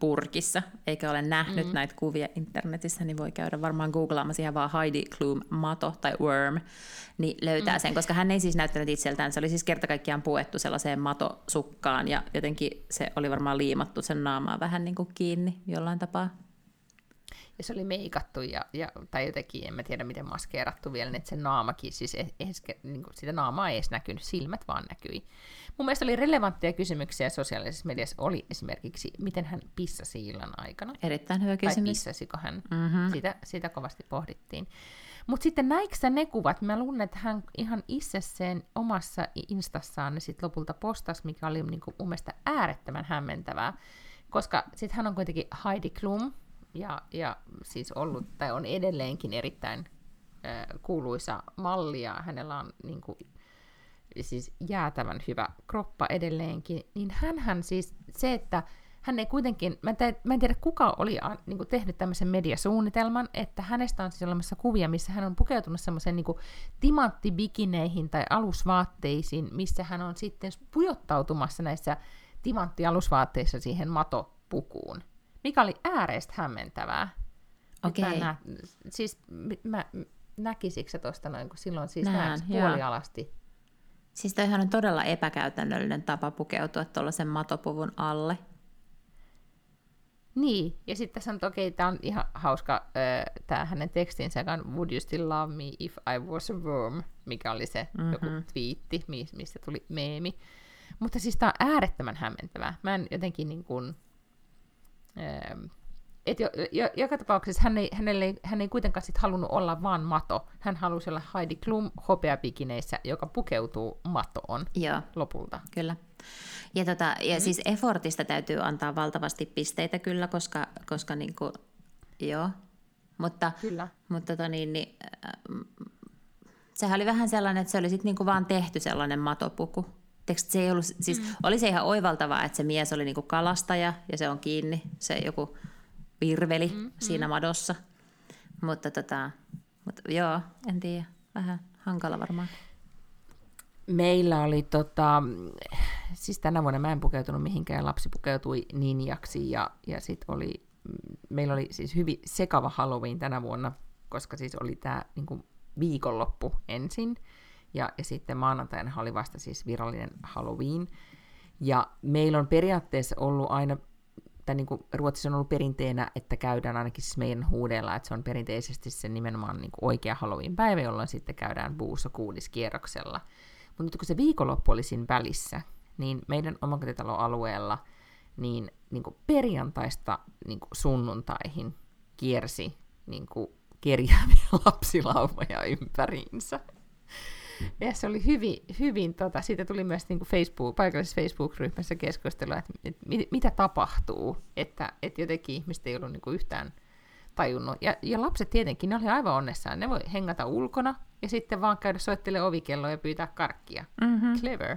purkissa, eikä ole nähnyt mm. näitä kuvia internetissä, niin voi käydä varmaan googlaamassa ihan vaan Heidi Klum mato tai worm, niin löytää mm. sen, koska hän ei siis näyttänyt itseltään, se oli siis kerta kaikkiaan puettu sellaiseen matosukkaan, ja jotenkin se oli varmaan liimattu sen naamaa vähän niin kuin kiinni jollain tapaa ja se oli meikattu, ja, ja, tai jotenkin, en mä tiedä miten maskeerattu vielä, että se naamakin, siis edes, niin kuin sitä naamaa ei edes näkynyt, silmät vaan näkyi. Mun mielestä oli relevantteja kysymyksiä sosiaalisessa mediassa, oli esimerkiksi, miten hän pissasi illan aikana. Erittäin hyvä kysymys. Tai pissasiko hän, mm-hmm. sitä, sitä kovasti pohdittiin. Mutta sitten näikö ne kuvat? Mä luulen, että hän ihan itsessään omassa instassaan ne sitten lopulta postasi, mikä oli niinku mun mielestä äärettömän hämmentävää. Koska sitten hän on kuitenkin Heidi Klum, ja, ja siis ollut, tai on edelleenkin erittäin äh, kuuluisa malli, ja hänellä on niin kuin, siis jäätävän hyvä kroppa edelleenkin, niin hän siis se, että hän ei kuitenkin, mä tiedä, mä en tiedä kuka oli niin kuin tehnyt tämmöisen mediasuunnitelman, että hänestä on siis olemassa kuvia, missä hän on pukeutunut semmoisen niin timanttibikineihin tai alusvaatteisiin, missä hän on sitten pujottautumassa näissä timanttialusvaatteissa siihen matopukuun mikä oli ääreistä hämmentävää. Okei. Okay. Nä, siis mä, näkisikö se tuosta noin, kun silloin siis Näen, puolialasti? Siis toihan on todella epäkäytännöllinen tapa pukeutua tuollaisen matopuvun alle. Niin, ja sitten tässä on, että okei, okay, tämä on ihan hauska, äh, tämä hänen tekstinsä, joka on Would you still love me if I was a worm, mikä oli se mm-hmm. joku twiitti, mistä tuli meemi. Mutta siis tämä on äärettömän hämmentävää. Mä en jotenkin niin kuin, et jo, jo, joka tapauksessa hän ei, hänelle, hän ei kuitenkaan sit halunnut olla vaan mato. Hän halusi olla Heidi Klum hopeapikineissä, joka pukeutuu matoon Joo. lopulta. Kyllä. Ja, tota, ja mm. siis effortista täytyy antaa valtavasti pisteitä kyllä, koska, koska niinku, joo. Mutta, kyllä. mutta tota niin, niin, äh, sehän oli vähän sellainen, että se oli sitten niinku vaan tehty sellainen matopuku se ei ollut, siis mm. oli se ihan oivaltavaa, että se mies oli niinku kalastaja ja se on kiinni, se joku virveli mm, mm. siinä madossa. Mutta, tota, mutta joo, en tiedä, vähän hankala varmaan. Meillä oli, tota, siis tänä vuonna mä en pukeutunut mihinkään, lapsi pukeutui ninjaksi ja, ja sitten oli, meillä oli siis hyvin sekava Halloween tänä vuonna, koska siis oli tämä niin viikonloppu ensin ja, ja sitten maanantaina oli vasta siis virallinen Halloween. Ja meillä on periaatteessa ollut aina, tai niin kuin Ruotsissa on ollut perinteenä, että käydään ainakin siis meidän huudella, että se on perinteisesti se nimenomaan niin kuin oikea Halloween-päivä, jolloin sitten käydään buussa kuudiskierroksella. Mutta nyt kun se viikonloppu oli siinä välissä, niin meidän omakotitaloalueella niin, niin kuin perjantaista niin kuin sunnuntaihin kiersi niin kuin kerjääviä lapsilaumoja ympäriinsä. Ja se oli hyvin, hyvin tota, siitä tuli myös niin kuin Facebook, paikallisessa Facebook-ryhmässä keskustelua, että, että mit, mitä tapahtuu, että, että jotenkin ihmiset ei ollut niin kuin yhtään tajunnut. Ja, ja lapset tietenkin, ne oli aivan onnessaan. Ne voi hengata ulkona ja sitten vaan käydä soittele ovikelloa ja pyytää karkkia. Mm-hmm. Clever.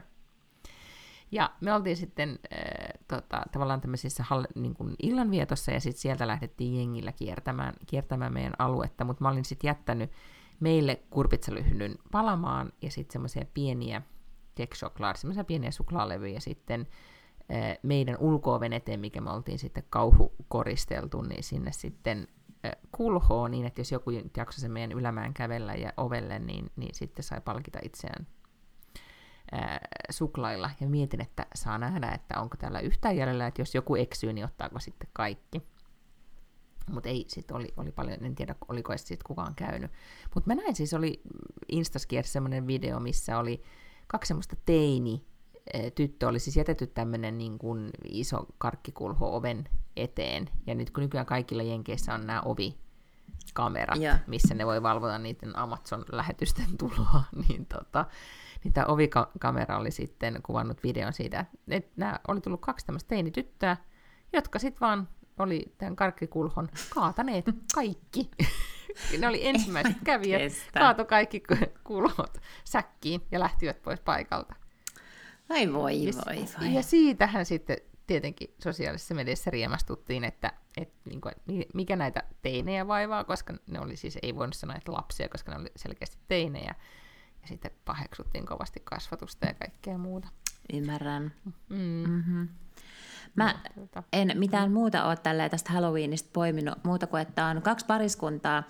Ja me oltiin sitten äh, tota, tavallaan tämmöisissä hall- niin kuin illanvietossa ja sitten sieltä lähdettiin jengillä kiertämään, kiertämään meidän aluetta, mutta mä olin sitten jättänyt meille kurpitsalyhdyn palamaan ja sitten semmoisia pieniä kekschoklad, semmoisia pieniä suklaalevyjä sitten äh, meidän ulkooven eteen, mikä me oltiin sitten kauhukoristeltu, niin sinne sitten äh, kulhoo niin, että jos joku jaksoi sen meidän ylämään kävellä ja ovelle, niin, niin sitten sai palkita itseään ää, suklailla ja mietin, että saa nähdä, että onko täällä yhtään jäljellä, että jos joku eksyy, niin ottaako sitten kaikki. Mutta ei, sitten oli, oli paljon, en tiedä oliko sitten kukaan käynyt. Mutta mä näin siis, oli Instaskierssä semmoinen video, missä oli kaksi semmoista teini, tyttö oli siis jätetty tämmöinen niin kuin iso karkkikulho oven eteen. Ja nyt kun nykyään kaikilla jenkeissä on nämä ovi, kamerat, yeah. missä ne voi valvota niiden Amazon-lähetysten tuloa, niin tota, niin tämä ovikamera oli sitten kuvannut videon siitä, että nämä oli tullut kaksi tämmöistä teinityttöä, jotka sitten vaan oli tämän karkkikulhon kaataneet kaikki. ne oli ensimmäiset kävijät, kaato kaikki kulhot säkkiin ja lähtivät pois paikalta. Ai voi, ja, voi, voi. Ja siitähän sitten tietenkin sosiaalisessa mediassa riemastuttiin, että, että niin kuin, mikä näitä teinejä vaivaa, koska ne oli siis, ei voinut sanoa, että lapsia, koska ne oli selkeästi teinejä sitten paheksuttiin kovasti kasvatusta ja kaikkea muuta. Ymmärrän. Mm. Mm-hmm. Mä tota. en mitään muuta ole tällä tästä Halloweenista poiminut, muuta kuin että on kaksi pariskuntaa,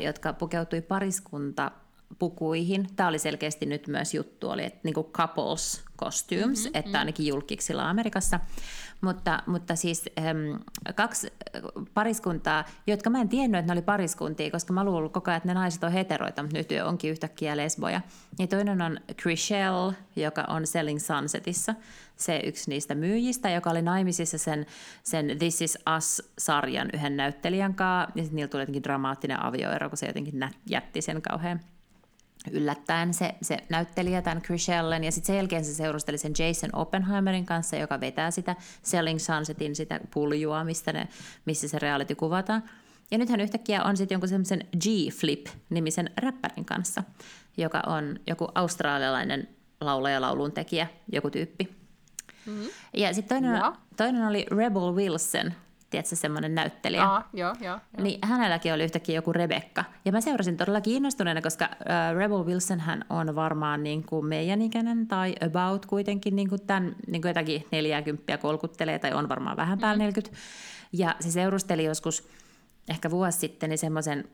jotka pukeutui pariskunta pukuihin. Tämä oli selkeästi nyt myös juttu, oli että niinku couples costumes, mm-hmm, että mm-hmm. ainakin julkiksilla Amerikassa. Mutta, mutta siis äm, kaksi pariskuntaa, jotka mä en tiennyt, että ne oli pariskuntia, koska mä luulen koko ajan, että ne naiset on heteroita, mutta nyt onkin yhtäkkiä lesboja. Ja toinen on Chriselle, joka on Selling Sunsetissa, se yksi niistä myyjistä, joka oli naimisissa sen, sen This Is Us-sarjan yhden näyttelijän kanssa, ja sitten niillä tuli jotenkin dramaattinen avioero, kun se jotenkin jätti sen kauhean yllättäen se, se näyttelijä tämän Chrisellen, ja sitten sen jälkeen se seurusteli sen Jason Oppenheimerin kanssa, joka vetää sitä Selling Sunsetin sitä puljua, mistä ne, missä se reality kuvataan. Ja nythän yhtäkkiä on sitten jonkun semmoisen G-Flip-nimisen räppärin kanssa, joka on joku australialainen laulaja, laulun tekijä, joku tyyppi. Mm-hmm. Ja sitten toinen, toinen oli Rebel Wilson, tiedätkö, semmoinen näyttelijä. Aa, joo, joo, joo. Niin hänelläkin oli yhtäkkiä joku Rebekka. Ja mä seurasin todella kiinnostuneena, koska äh, Rebel Wilson hän on varmaan niin kuin meidän ikäinen tai about kuitenkin niin kuin tämän niin kuin jotakin 40 kolkuttelee tai on varmaan vähän päällä mm. 40. Ja se seurusteli joskus ehkä vuosi sitten niin semmoisen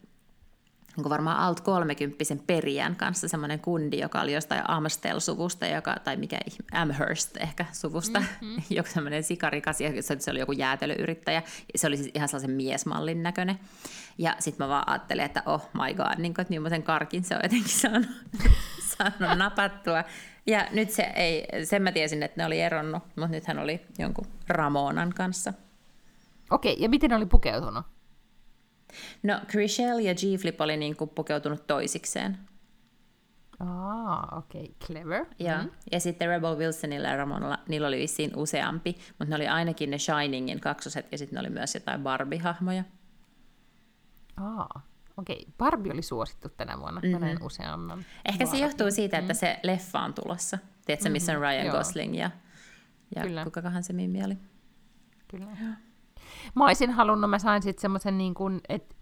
niin varmaan alt 30 perijän kanssa semmoinen kundi, joka oli jostain Amstel-suvusta, joka, tai mikä Amherst ehkä suvusta, mm-hmm. joku semmoinen sikarikas, ja se oli joku jäätelöyrittäjä. Se oli siis ihan sellaisen miesmallin näköinen. Ja sitten mä vaan ajattelin, että oh my god, niin kuin, että millaisen karkin se on jotenkin saanut, saanut napattua. Ja nyt se ei, sen mä tiesin, että ne oli eronnut, mutta nyt hän oli jonkun Ramonan kanssa. Okei, ja miten ne oli pukeutunut? No, Chriselle ja G-Flip oli niin kuin pukeutunut toisikseen. Ah, okei, okay. clever. Ja, mm. ja sitten Rebel Wilsonilla ja Ramonilla, niillä oli vissiin useampi, mutta ne oli ainakin ne Shiningin kaksoset ja sitten ne oli myös jotain Barbie-hahmoja. Ah, okei. Okay. Barbie oli suosittu tänä vuonna, mm-hmm. mä näin useamman. Ehkä Barbie. se johtuu siitä, että mm. se leffa on tulossa. Tiedätkö, missä on mm-hmm. Ryan Joo. Gosling ja, ja Kyllä. kukahan se Mimmi oli? Kyllä. Mä olisin halunnut, mä sain sitten semmoisen niin kuin, että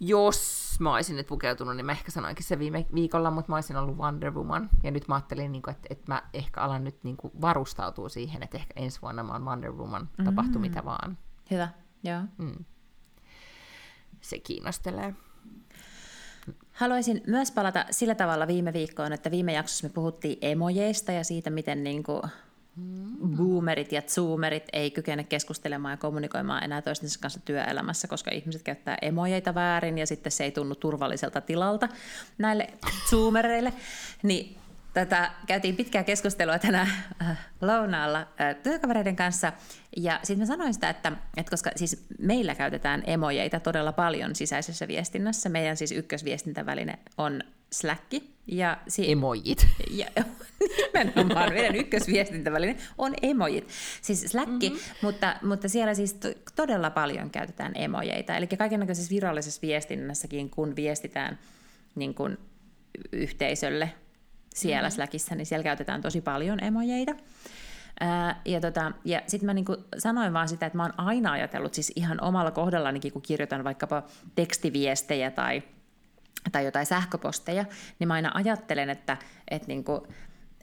jos mä olisin nyt pukeutunut, niin mä ehkä sanoinkin se viime viikolla, mutta mä olisin ollut Wonder Woman. Ja nyt mä ajattelin, niin kuin, että, että mä ehkä alan nyt niin kuin varustautua siihen, että ehkä ensi vuonna mä oon Wonder Woman, tapahtu mm. mitä vaan. Hyvä, joo. Mm. Se kiinnostelee. Haluaisin myös palata sillä tavalla viime viikkoon, että viime jaksossa me puhuttiin emojeista ja siitä, miten niin kuin Mm. Boomerit ja zoomerit ei kykene keskustelemaan ja kommunikoimaan enää toistensa kanssa työelämässä, koska ihmiset käyttää emojeita väärin ja sitten se ei tunnu turvalliselta tilalta näille zoomereille. Niin tätä käytiin pitkää keskustelua tänä äh, lounaalla äh, työkavereiden kanssa. Ja sitten mä sanoin sitä, että, että koska siis meillä käytetään emojeita todella paljon sisäisessä viestinnässä, meidän siis ykkösviestintäväline on Slack. Ja si- Emojit. Ja, nimenomaan meidän ykkösviestintäväline on emojit. Siis Slack, mm-hmm. mutta, mutta siellä siis to- todella paljon käytetään emojeita. Eli kaikenlaisessa virallisessa viestinnässäkin, kun viestitään niin kuin yhteisölle siellä mm-hmm. Slackissa, niin siellä käytetään tosi paljon emojeita. Ää, ja tota, ja sitten mä niinku sanoin vaan sitä, että mä oon aina ajatellut siis ihan omalla kohdallanikin, kun kirjoitan vaikkapa tekstiviestejä tai, tai jotain sähköposteja, niin mä aina ajattelen, että, että, niinku,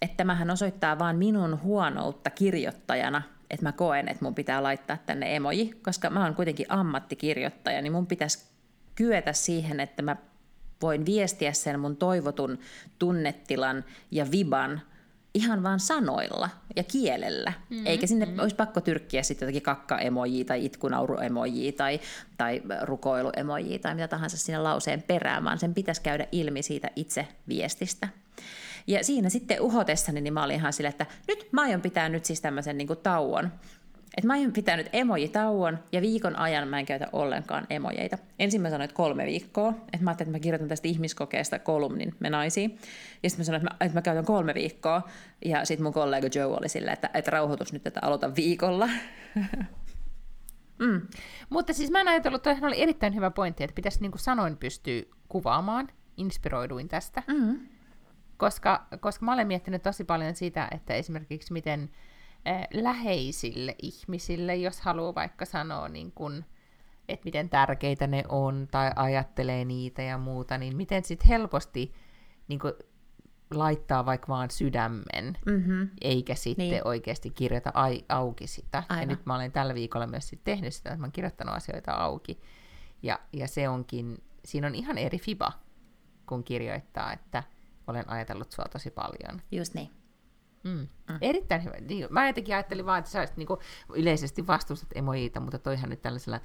että tämähän osoittaa vaan minun huonoutta kirjoittajana, että mä koen, että mun pitää laittaa tänne emoji, koska mä oon kuitenkin ammattikirjoittaja, niin mun pitäisi kyetä siihen, että mä voin viestiä sen mun toivotun tunnetilan ja viban ihan vaan sanoilla ja kielellä. Mm-hmm. Eikä sinne mm-hmm. olisi pakko tyrkkiä sitten jotakin kakka-emojia tai itkunauruemojia tai, tai rukoiluemojia tai mitä tahansa sinne lauseen perään, vaan sen pitäisi käydä ilmi siitä itse viestistä. Ja siinä sitten uhotessani niin mä olin ihan silleen, että nyt mä aion pitää nyt siis tämmöisen niin tauon et mä aion pitää nyt emojitauon ja viikon ajan mä en käytä ollenkaan emojeita. Ensin mä sanoin, että kolme viikkoa. Että mä ajattelin, että mä kirjoitan tästä ihmiskokeesta kolumnin me naisiin. Ja sitten mä sanoin, että mä, että mä käytän kolme viikkoa. Ja sitten mun kollega Joe oli silleen, että, että rauhoitus nyt, että aloita viikolla. mm. Mutta siis mä en ajatellut, että oli erittäin hyvä pointti, että pitäisi niin kuin sanoin pystyä kuvaamaan. Inspiroiduin tästä. Mm. Koska, koska mä olen miettinyt tosi paljon sitä, että esimerkiksi miten läheisille ihmisille, jos haluaa vaikka sanoa, niin kun, että miten tärkeitä ne on tai ajattelee niitä ja muuta, niin miten sitten helposti niin kun, laittaa vaikka vaan sydämen, mm-hmm. eikä sitten niin. oikeasti kirjoita ai- auki sitä. Aivan. Ja nyt mä olen tällä viikolla myös sit tehnyt sitä, että mä olen kirjoittanut asioita auki. Ja, ja se onkin, siinä on ihan eri fiba, kun kirjoittaa, että olen ajatellut sua tosi paljon. Just niin. Mm. Mm. Erittäin hyvä. Niin, mä jotenkin ajattelin vaan, että sä olisit, niin kuin, yleisesti vastustat emojiita, mutta toihan nyt tällaisella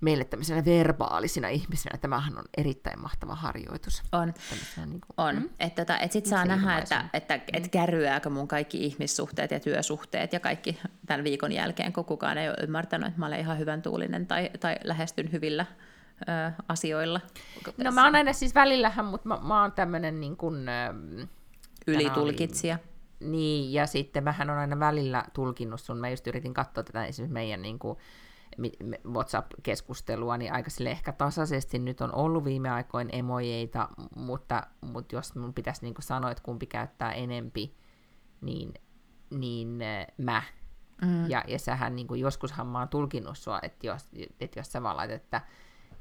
meille tämmöisenä verbaalisina ihmisinä, tämähän on erittäin mahtava harjoitus. On. Niin kuin, on. Mm? Että tota, et sit saa nähdä, että, että, että mm. kärryääkö mun kaikki ihmissuhteet ja työsuhteet ja kaikki tämän viikon jälkeen, kun kukaan ei ole ymmärtänyt, että mä olen ihan hyvän tuulinen tai, tai lähestyn hyvillä ö, asioilla. No mä oon aina siis välillähän, mutta mä, mä oon tämmöinen niin kuin, ö, Ylitulkitsija. Oli, niin, ja sitten mähän on aina välillä tulkinnut sun, mä just yritin katsoa tätä esimerkiksi meidän niin kuin, WhatsApp-keskustelua, niin aika sille ehkä tasaisesti nyt on ollut viime aikoina emojeita, mutta, mutta jos mun pitäisi niin kuin sanoa, että kumpi käyttää enempi, niin, niin äh, mä. Mm. Ja, ja sähän niin kuin, joskushan mä oon tulkinnut sua, että jos, että jos sä vaan laitat, että,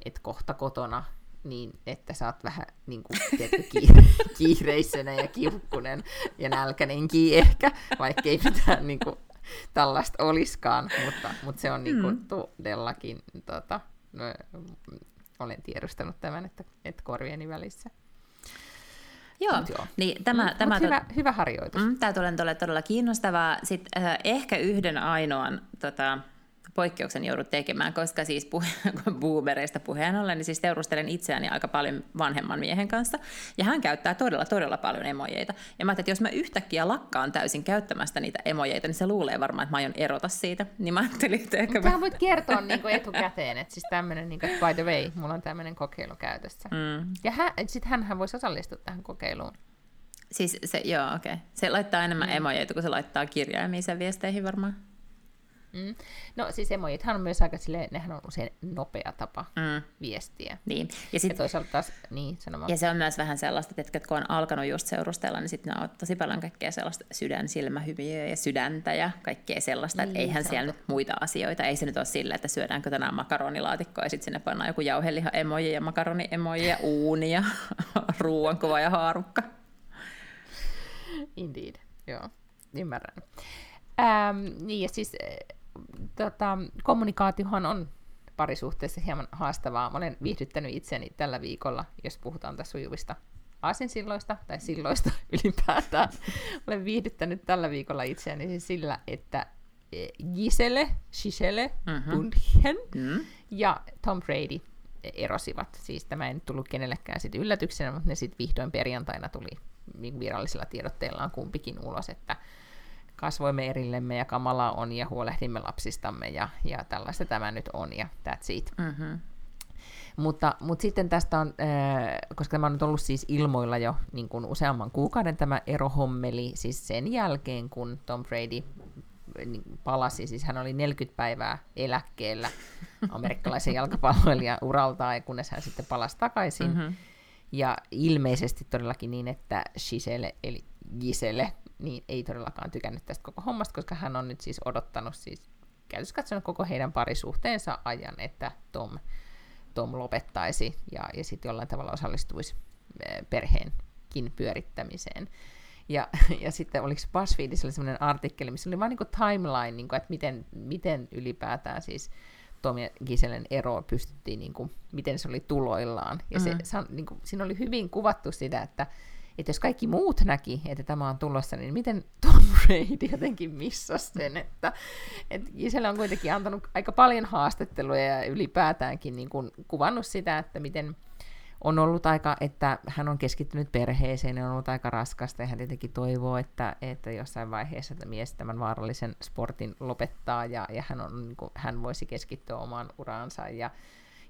että kohta kotona, niin että sä oot vähän niin kuin, tiedätkö, kiire, kiireisenä ja kiukkunen ja nälkänenkin ehkä, vaikka ei mitään niin kuin, tällaista oliskaan, mutta, mutta se on niin kuin, mm. todellakin, tota, no, olen tiedostanut tämän, että, että korvieni välissä. Joo, Mut joo. Niin tämä, mm, tämä hyvä, to... hyvä harjoitus. Mm, tämä tulee todella kiinnostavaa. Sitten äh, ehkä yhden ainoan tota, poikkeuksen joudut tekemään, koska siis puhe- boomereista puheen ollen, niin siis seurustelen itseäni aika paljon vanhemman miehen kanssa, ja hän käyttää todella, todella paljon emojeita. Ja mä ajattelin, että jos mä yhtäkkiä lakkaan täysin käyttämästä niitä emojeita, niin se luulee varmaan, että mä aion erota siitä. Niin mä ajattelin, että ehkä mä... voit kertoa niin kuin etukäteen, että siis tämmöinen, niin kuin, by the way, mulla on tämmöinen kokeilu käytössä. Mm. Ja hän, sitten hänhän voisi osallistua tähän kokeiluun. Siis se, joo, okei. Okay. Se laittaa enemmän mm. emojeita, kun se laittaa kirjaimia sen viesteihin varmaan. Mm. No siis emojithan on myös aika silleen, nehän on usein nopea tapa mm. viestiä. Niin. Ja, sit, ja toisaalta taas, niin sanomaan. Ja se on myös vähän sellaista, että kun on alkanut just seurustella, niin sitten on tosi paljon kaikkea sellaista sydän, silmähyviä ja sydäntä ja kaikkea sellaista, niin, että eihän siellä nyt muita asioita, ei se nyt ole sillä, että syödäänkö tänään makaronilaatikkoa ja sitten sinne pannaan joku jauheliha emoji ja makaroni emoji ja uuni ja ruoankuva ja haarukka. Indeed, joo, ymmärrän. Ähm, niin ja siis tota, kommunikaatiohan on parisuhteessa hieman haastavaa. Mä olen viihdyttänyt itseni tällä viikolla, jos puhutaan tässä sujuvista aasinsilloista tai silloista ylipäätään. olen viihdyttänyt tällä viikolla itseäni siis sillä, että e, Gisele, Gisele, mm-hmm. Bundchen mm-hmm. ja Tom Brady erosivat. Siis tämä ei nyt tullut kenellekään sit yllätyksenä, mutta ne sitten vihdoin perjantaina tuli virallisilla tiedotteillaan kumpikin ulos, että kasvoimme erillemme ja kamala on ja huolehdimme lapsistamme ja, ja tällaista tämä nyt on ja that's it. Mm-hmm. Mutta, mutta sitten tästä on, äh, koska tämä on nyt ollut siis ilmoilla jo niin kuin useamman kuukauden tämä erohommeli, siis sen jälkeen kun Tom Brady niin palasi, siis hän oli 40 päivää eläkkeellä amerikkalaisen jalkapalloilijan uraltaan, kunnes hän sitten palasi takaisin. Mm-hmm. Ja ilmeisesti todellakin niin, että Giselle, eli Giselle, niin ei todellakaan tykännyt tästä koko hommasta, koska hän on nyt siis odottanut siis käytössä katsonut koko heidän parisuhteensa ajan, että Tom, Tom lopettaisi ja, ja sitten jollain tavalla osallistuisi perheenkin pyörittämiseen. Ja, ja sitten oliko BuzzFeedissa sellainen artikkeli, missä oli vain niin timeline, niin kuin, että miten, miten ylipäätään siis Tom ja Giselen ero pystyttiin, niin kuin, miten se oli tuloillaan. Ja mm-hmm. se, niin kuin, siinä oli hyvin kuvattu sitä, että että jos kaikki muut näki, että tämä on tulossa, niin miten Tom Brady jotenkin missasi sen, että, että Giselle on kuitenkin antanut aika paljon haastatteluja ja ylipäätäänkin niin kuin kuvannut sitä, että miten on ollut aika, että hän on keskittynyt perheeseen ja on ollut aika raskasta. Ja hän tietenkin toivoo, että, että jossain vaiheessa että mies tämän vaarallisen sportin lopettaa ja, ja hän, on, niin kuin, hän voisi keskittyä omaan uraansa. Ja,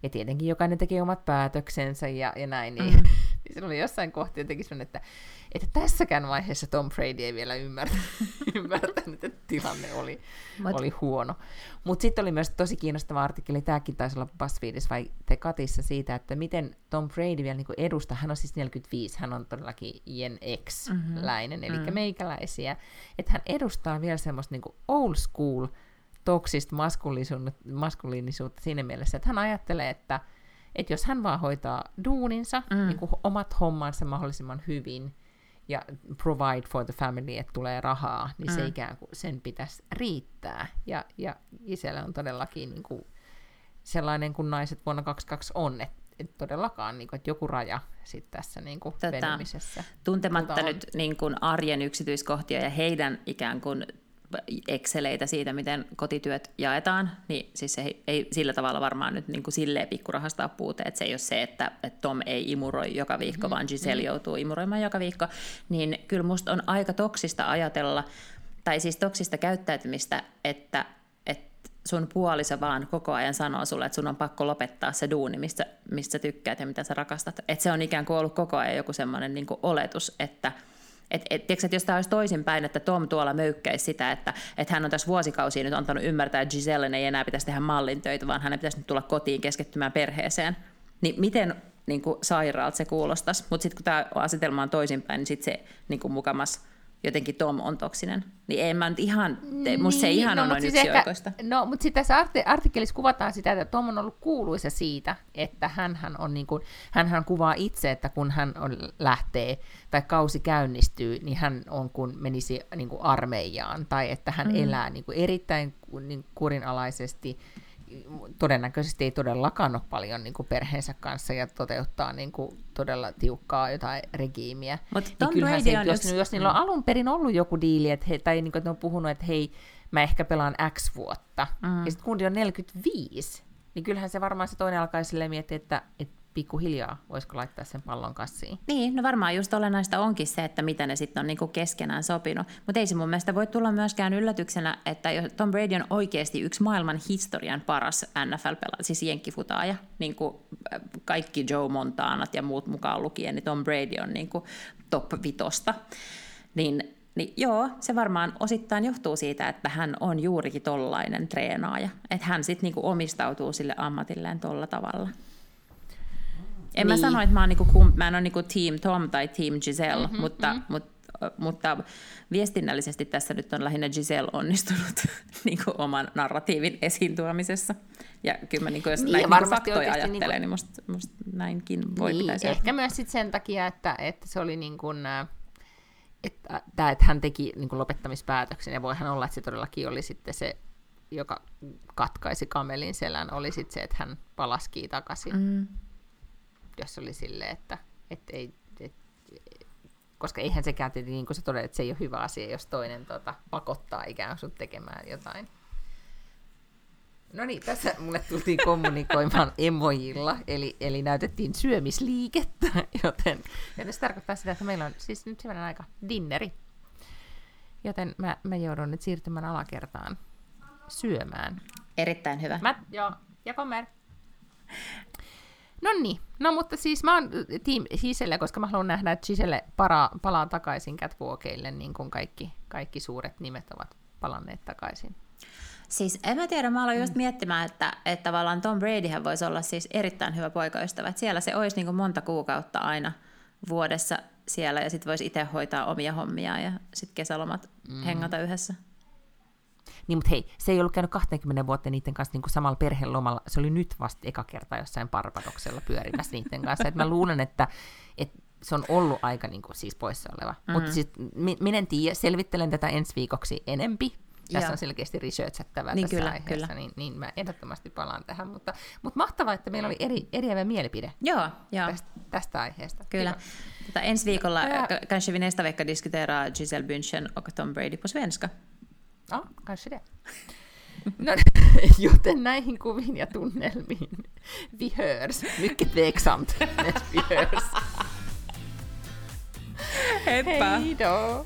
ja tietenkin jokainen tekee omat päätöksensä ja, ja näin, niin, mm. Se oli jossain kohti jotenkin sellainen, että, että tässäkään vaiheessa Tom Brady ei vielä ymmärtänyt, ymmärtänyt että tilanne oli, Mut. oli huono. Mutta sitten oli myös tosi kiinnostava artikkeli, tämäkin taisi olla BuzzFeedissa vai Tekatissa siitä, että miten Tom Brady vielä niin edustaa, hän on siis 45, hän on todellakin Jen X-läinen, mm-hmm. eli mm-hmm. meikäläisiä, että hän edustaa vielä semmoista niin old school toksista maskuliinisuutta siinä mielessä, että hän ajattelee, että, että jos hän vaan hoitaa duuninsa, mm. niin kuin omat hommansa mahdollisimman hyvin, ja provide for the family, että tulee rahaa, niin mm. se ikään kuin sen pitäisi riittää. Ja, ja Giselle on todellakin niin kuin sellainen kuin naiset vuonna 22 on, että et todellakaan, niin kuin, että joku raja sit tässä niin kuin Tätä, venymisessä. Tuntematta nyt niin kuin arjen yksityiskohtia ja heidän ikään kuin Exceleitä siitä, miten kotityöt jaetaan, niin siis se ei, ei sillä tavalla varmaan nyt niin kuin silleen pikkurahasta puute, että se ei ole se, että, että Tom ei imuroi joka viikko, mm, vaan Giselle mm. joutuu imuroimaan joka viikko, niin kyllä musta on aika toksista ajatella, tai siis toksista käyttäytymistä, että, että sun puoliso vaan koko ajan sanoo sulle, että sun on pakko lopettaa se duuni, mistä, mistä sä tykkäät ja mitä sä rakastat. Että se on ikään kuin ollut koko ajan joku semmoinen niin oletus, että – et, et, tiiäks, että jos tämä olisi toisinpäin, että Tom tuolla möykkäisi sitä, että, että hän on tässä vuosikausia nyt antanut ymmärtää, että Giselle ei enää pitäisi tehdä mallin töitä, vaan hänen pitäisi nyt tulla kotiin keskittymään perheeseen, niin miten niin kuin sairaalta se kuulostaisi. Mutta sitten kun tämä asetelma on toisinpäin, niin sitten se niin kuin mukamas jotenkin Tom on toksinen. Niin en mä nyt ihan, te, musta se niin, ihan no, on noin siis yksioikoista. No, mutta sitten tässä artikkelissa kuvataan sitä, että Tom on ollut kuuluisa siitä, että hän on niin kuin, hänhän kuvaa itse, että kun hän on, lähtee tai kausi käynnistyy, niin hän on kun menisi niin kuin armeijaan, tai että hän mm. elää niin kuin erittäin niin kurinalaisesti, todennäköisesti ei todellakaan ole paljon niin kuin perheensä kanssa ja toteuttaa niin kuin todella tiukkaa jotain regiimiä. Mutta niin kyllähän se, jos, yksi... jos niillä on alun perin ollut joku diili, että he, tai niin kuin, että ne on puhunut, että hei, mä ehkä pelaan X vuotta, mm. ja sitten kundi on 45, niin kyllähän se varmaan se toinen alkaa silleen miettiä, että, että pikkuhiljaa voisiko laittaa sen pallon kassiin. Niin, no varmaan just olennaista onkin se, että mitä ne sitten on niinku keskenään sopinut. Mutta ei se mun mielestä voi tulla myöskään yllätyksenä, että Tom Brady on oikeasti yksi maailman historian paras NFL-pelaaja, siis jenkkifutaaja. Niin kuin äh, kaikki Joe Montanat ja muut mukaan lukien, niin Tom Brady on niinku top vitosta. Niin niin joo, se varmaan osittain johtuu siitä, että hän on juurikin tollainen treenaaja. Että hän sitten niinku omistautuu sille ammatilleen tolla tavalla. En niin. mä sano, että mä, oon niinku, mä en ole niinku Team Tom tai Team Giselle, mm-hmm, mutta, mm-hmm. Mutta, mutta viestinnällisesti tässä nyt on lähinnä Giselle onnistunut niin kuin oman narratiivin esiin tuomisessa. Ja kyllä mä, niin kuin, jos niin, näitä niin faktoja ajattelee, niin, kuin... niin musta, musta näinkin voi niin, pitäisi. Ehkä myös sit sen takia, että, että se oli niin kuin, että, että, että hän teki niin kuin lopettamispäätöksen, ja voihan olla, että se todellakin oli sitten se, joka katkaisi kamelin selän, oli sitten se, että hän palaski takaisin. Mm jos oli silleen, että et ei, et, koska eihän sekään tietenkin, niin kuin sä todet, että se ei ole hyvä asia, jos toinen tota, pakottaa ikään kuin tekemään jotain. No niin, tässä mulle tultiin kommunikoimaan emojilla, eli, eli näytettiin syömisliikettä, joten, joten se tarkoittaa sitä, että meillä on siis nyt sellainen aika dinneri. Joten mä, mä joudun nyt siirtymään alakertaan syömään. Erittäin hyvä. Mä, joo, ja kommer. No niin, no mutta siis mä oon team Giselle, koska mä haluan nähdä, että Giselle para, palaa takaisin catwalkeille, niin kuin kaikki, kaikki suuret nimet ovat palanneet takaisin. Siis en mä tiedä, mä aloin just miettimään, että, että tavallaan Tom Bradyhän voisi olla siis erittäin hyvä poikaystävä. Että siellä se olisi niin kuin monta kuukautta aina vuodessa siellä ja sitten voisi itse hoitaa omia hommia ja sitten kesälomat mm. hengata yhdessä. Niin, mutta hei, se ei ollut käynyt 20 vuotta niiden kanssa niin kuin samalla perhelomalla. Se oli nyt vasta eka kerta jossain Barbadoksella pyörimässä niiden kanssa. Et mä luulen, että, että se on ollut aika niin kuin, siis poissa oleva. Mm-hmm. Mutta siis, minä en tiedä, selvittelen tätä ensi viikoksi enempi. Tässä on selkeästi researchattavaa niin tässä kyllä, aiheessa, kyllä. Niin, niin mä ehdottomasti palaan tähän. Mutta, mutta mahtavaa, että meillä oli eri, eriävä mielipide joo, joo. Tästä, tästä aiheesta. Kyllä. Tota, ensi viikolla ja... kanske vi nästa vecka diskuterar Giselle Bündchen och Tom Brady på svenska. Ja, kanske det. No, joten näihin kuviin ja tunnelmiin vi hörs. Mycket tveksamt, vi hörs. Heippa! Hej då!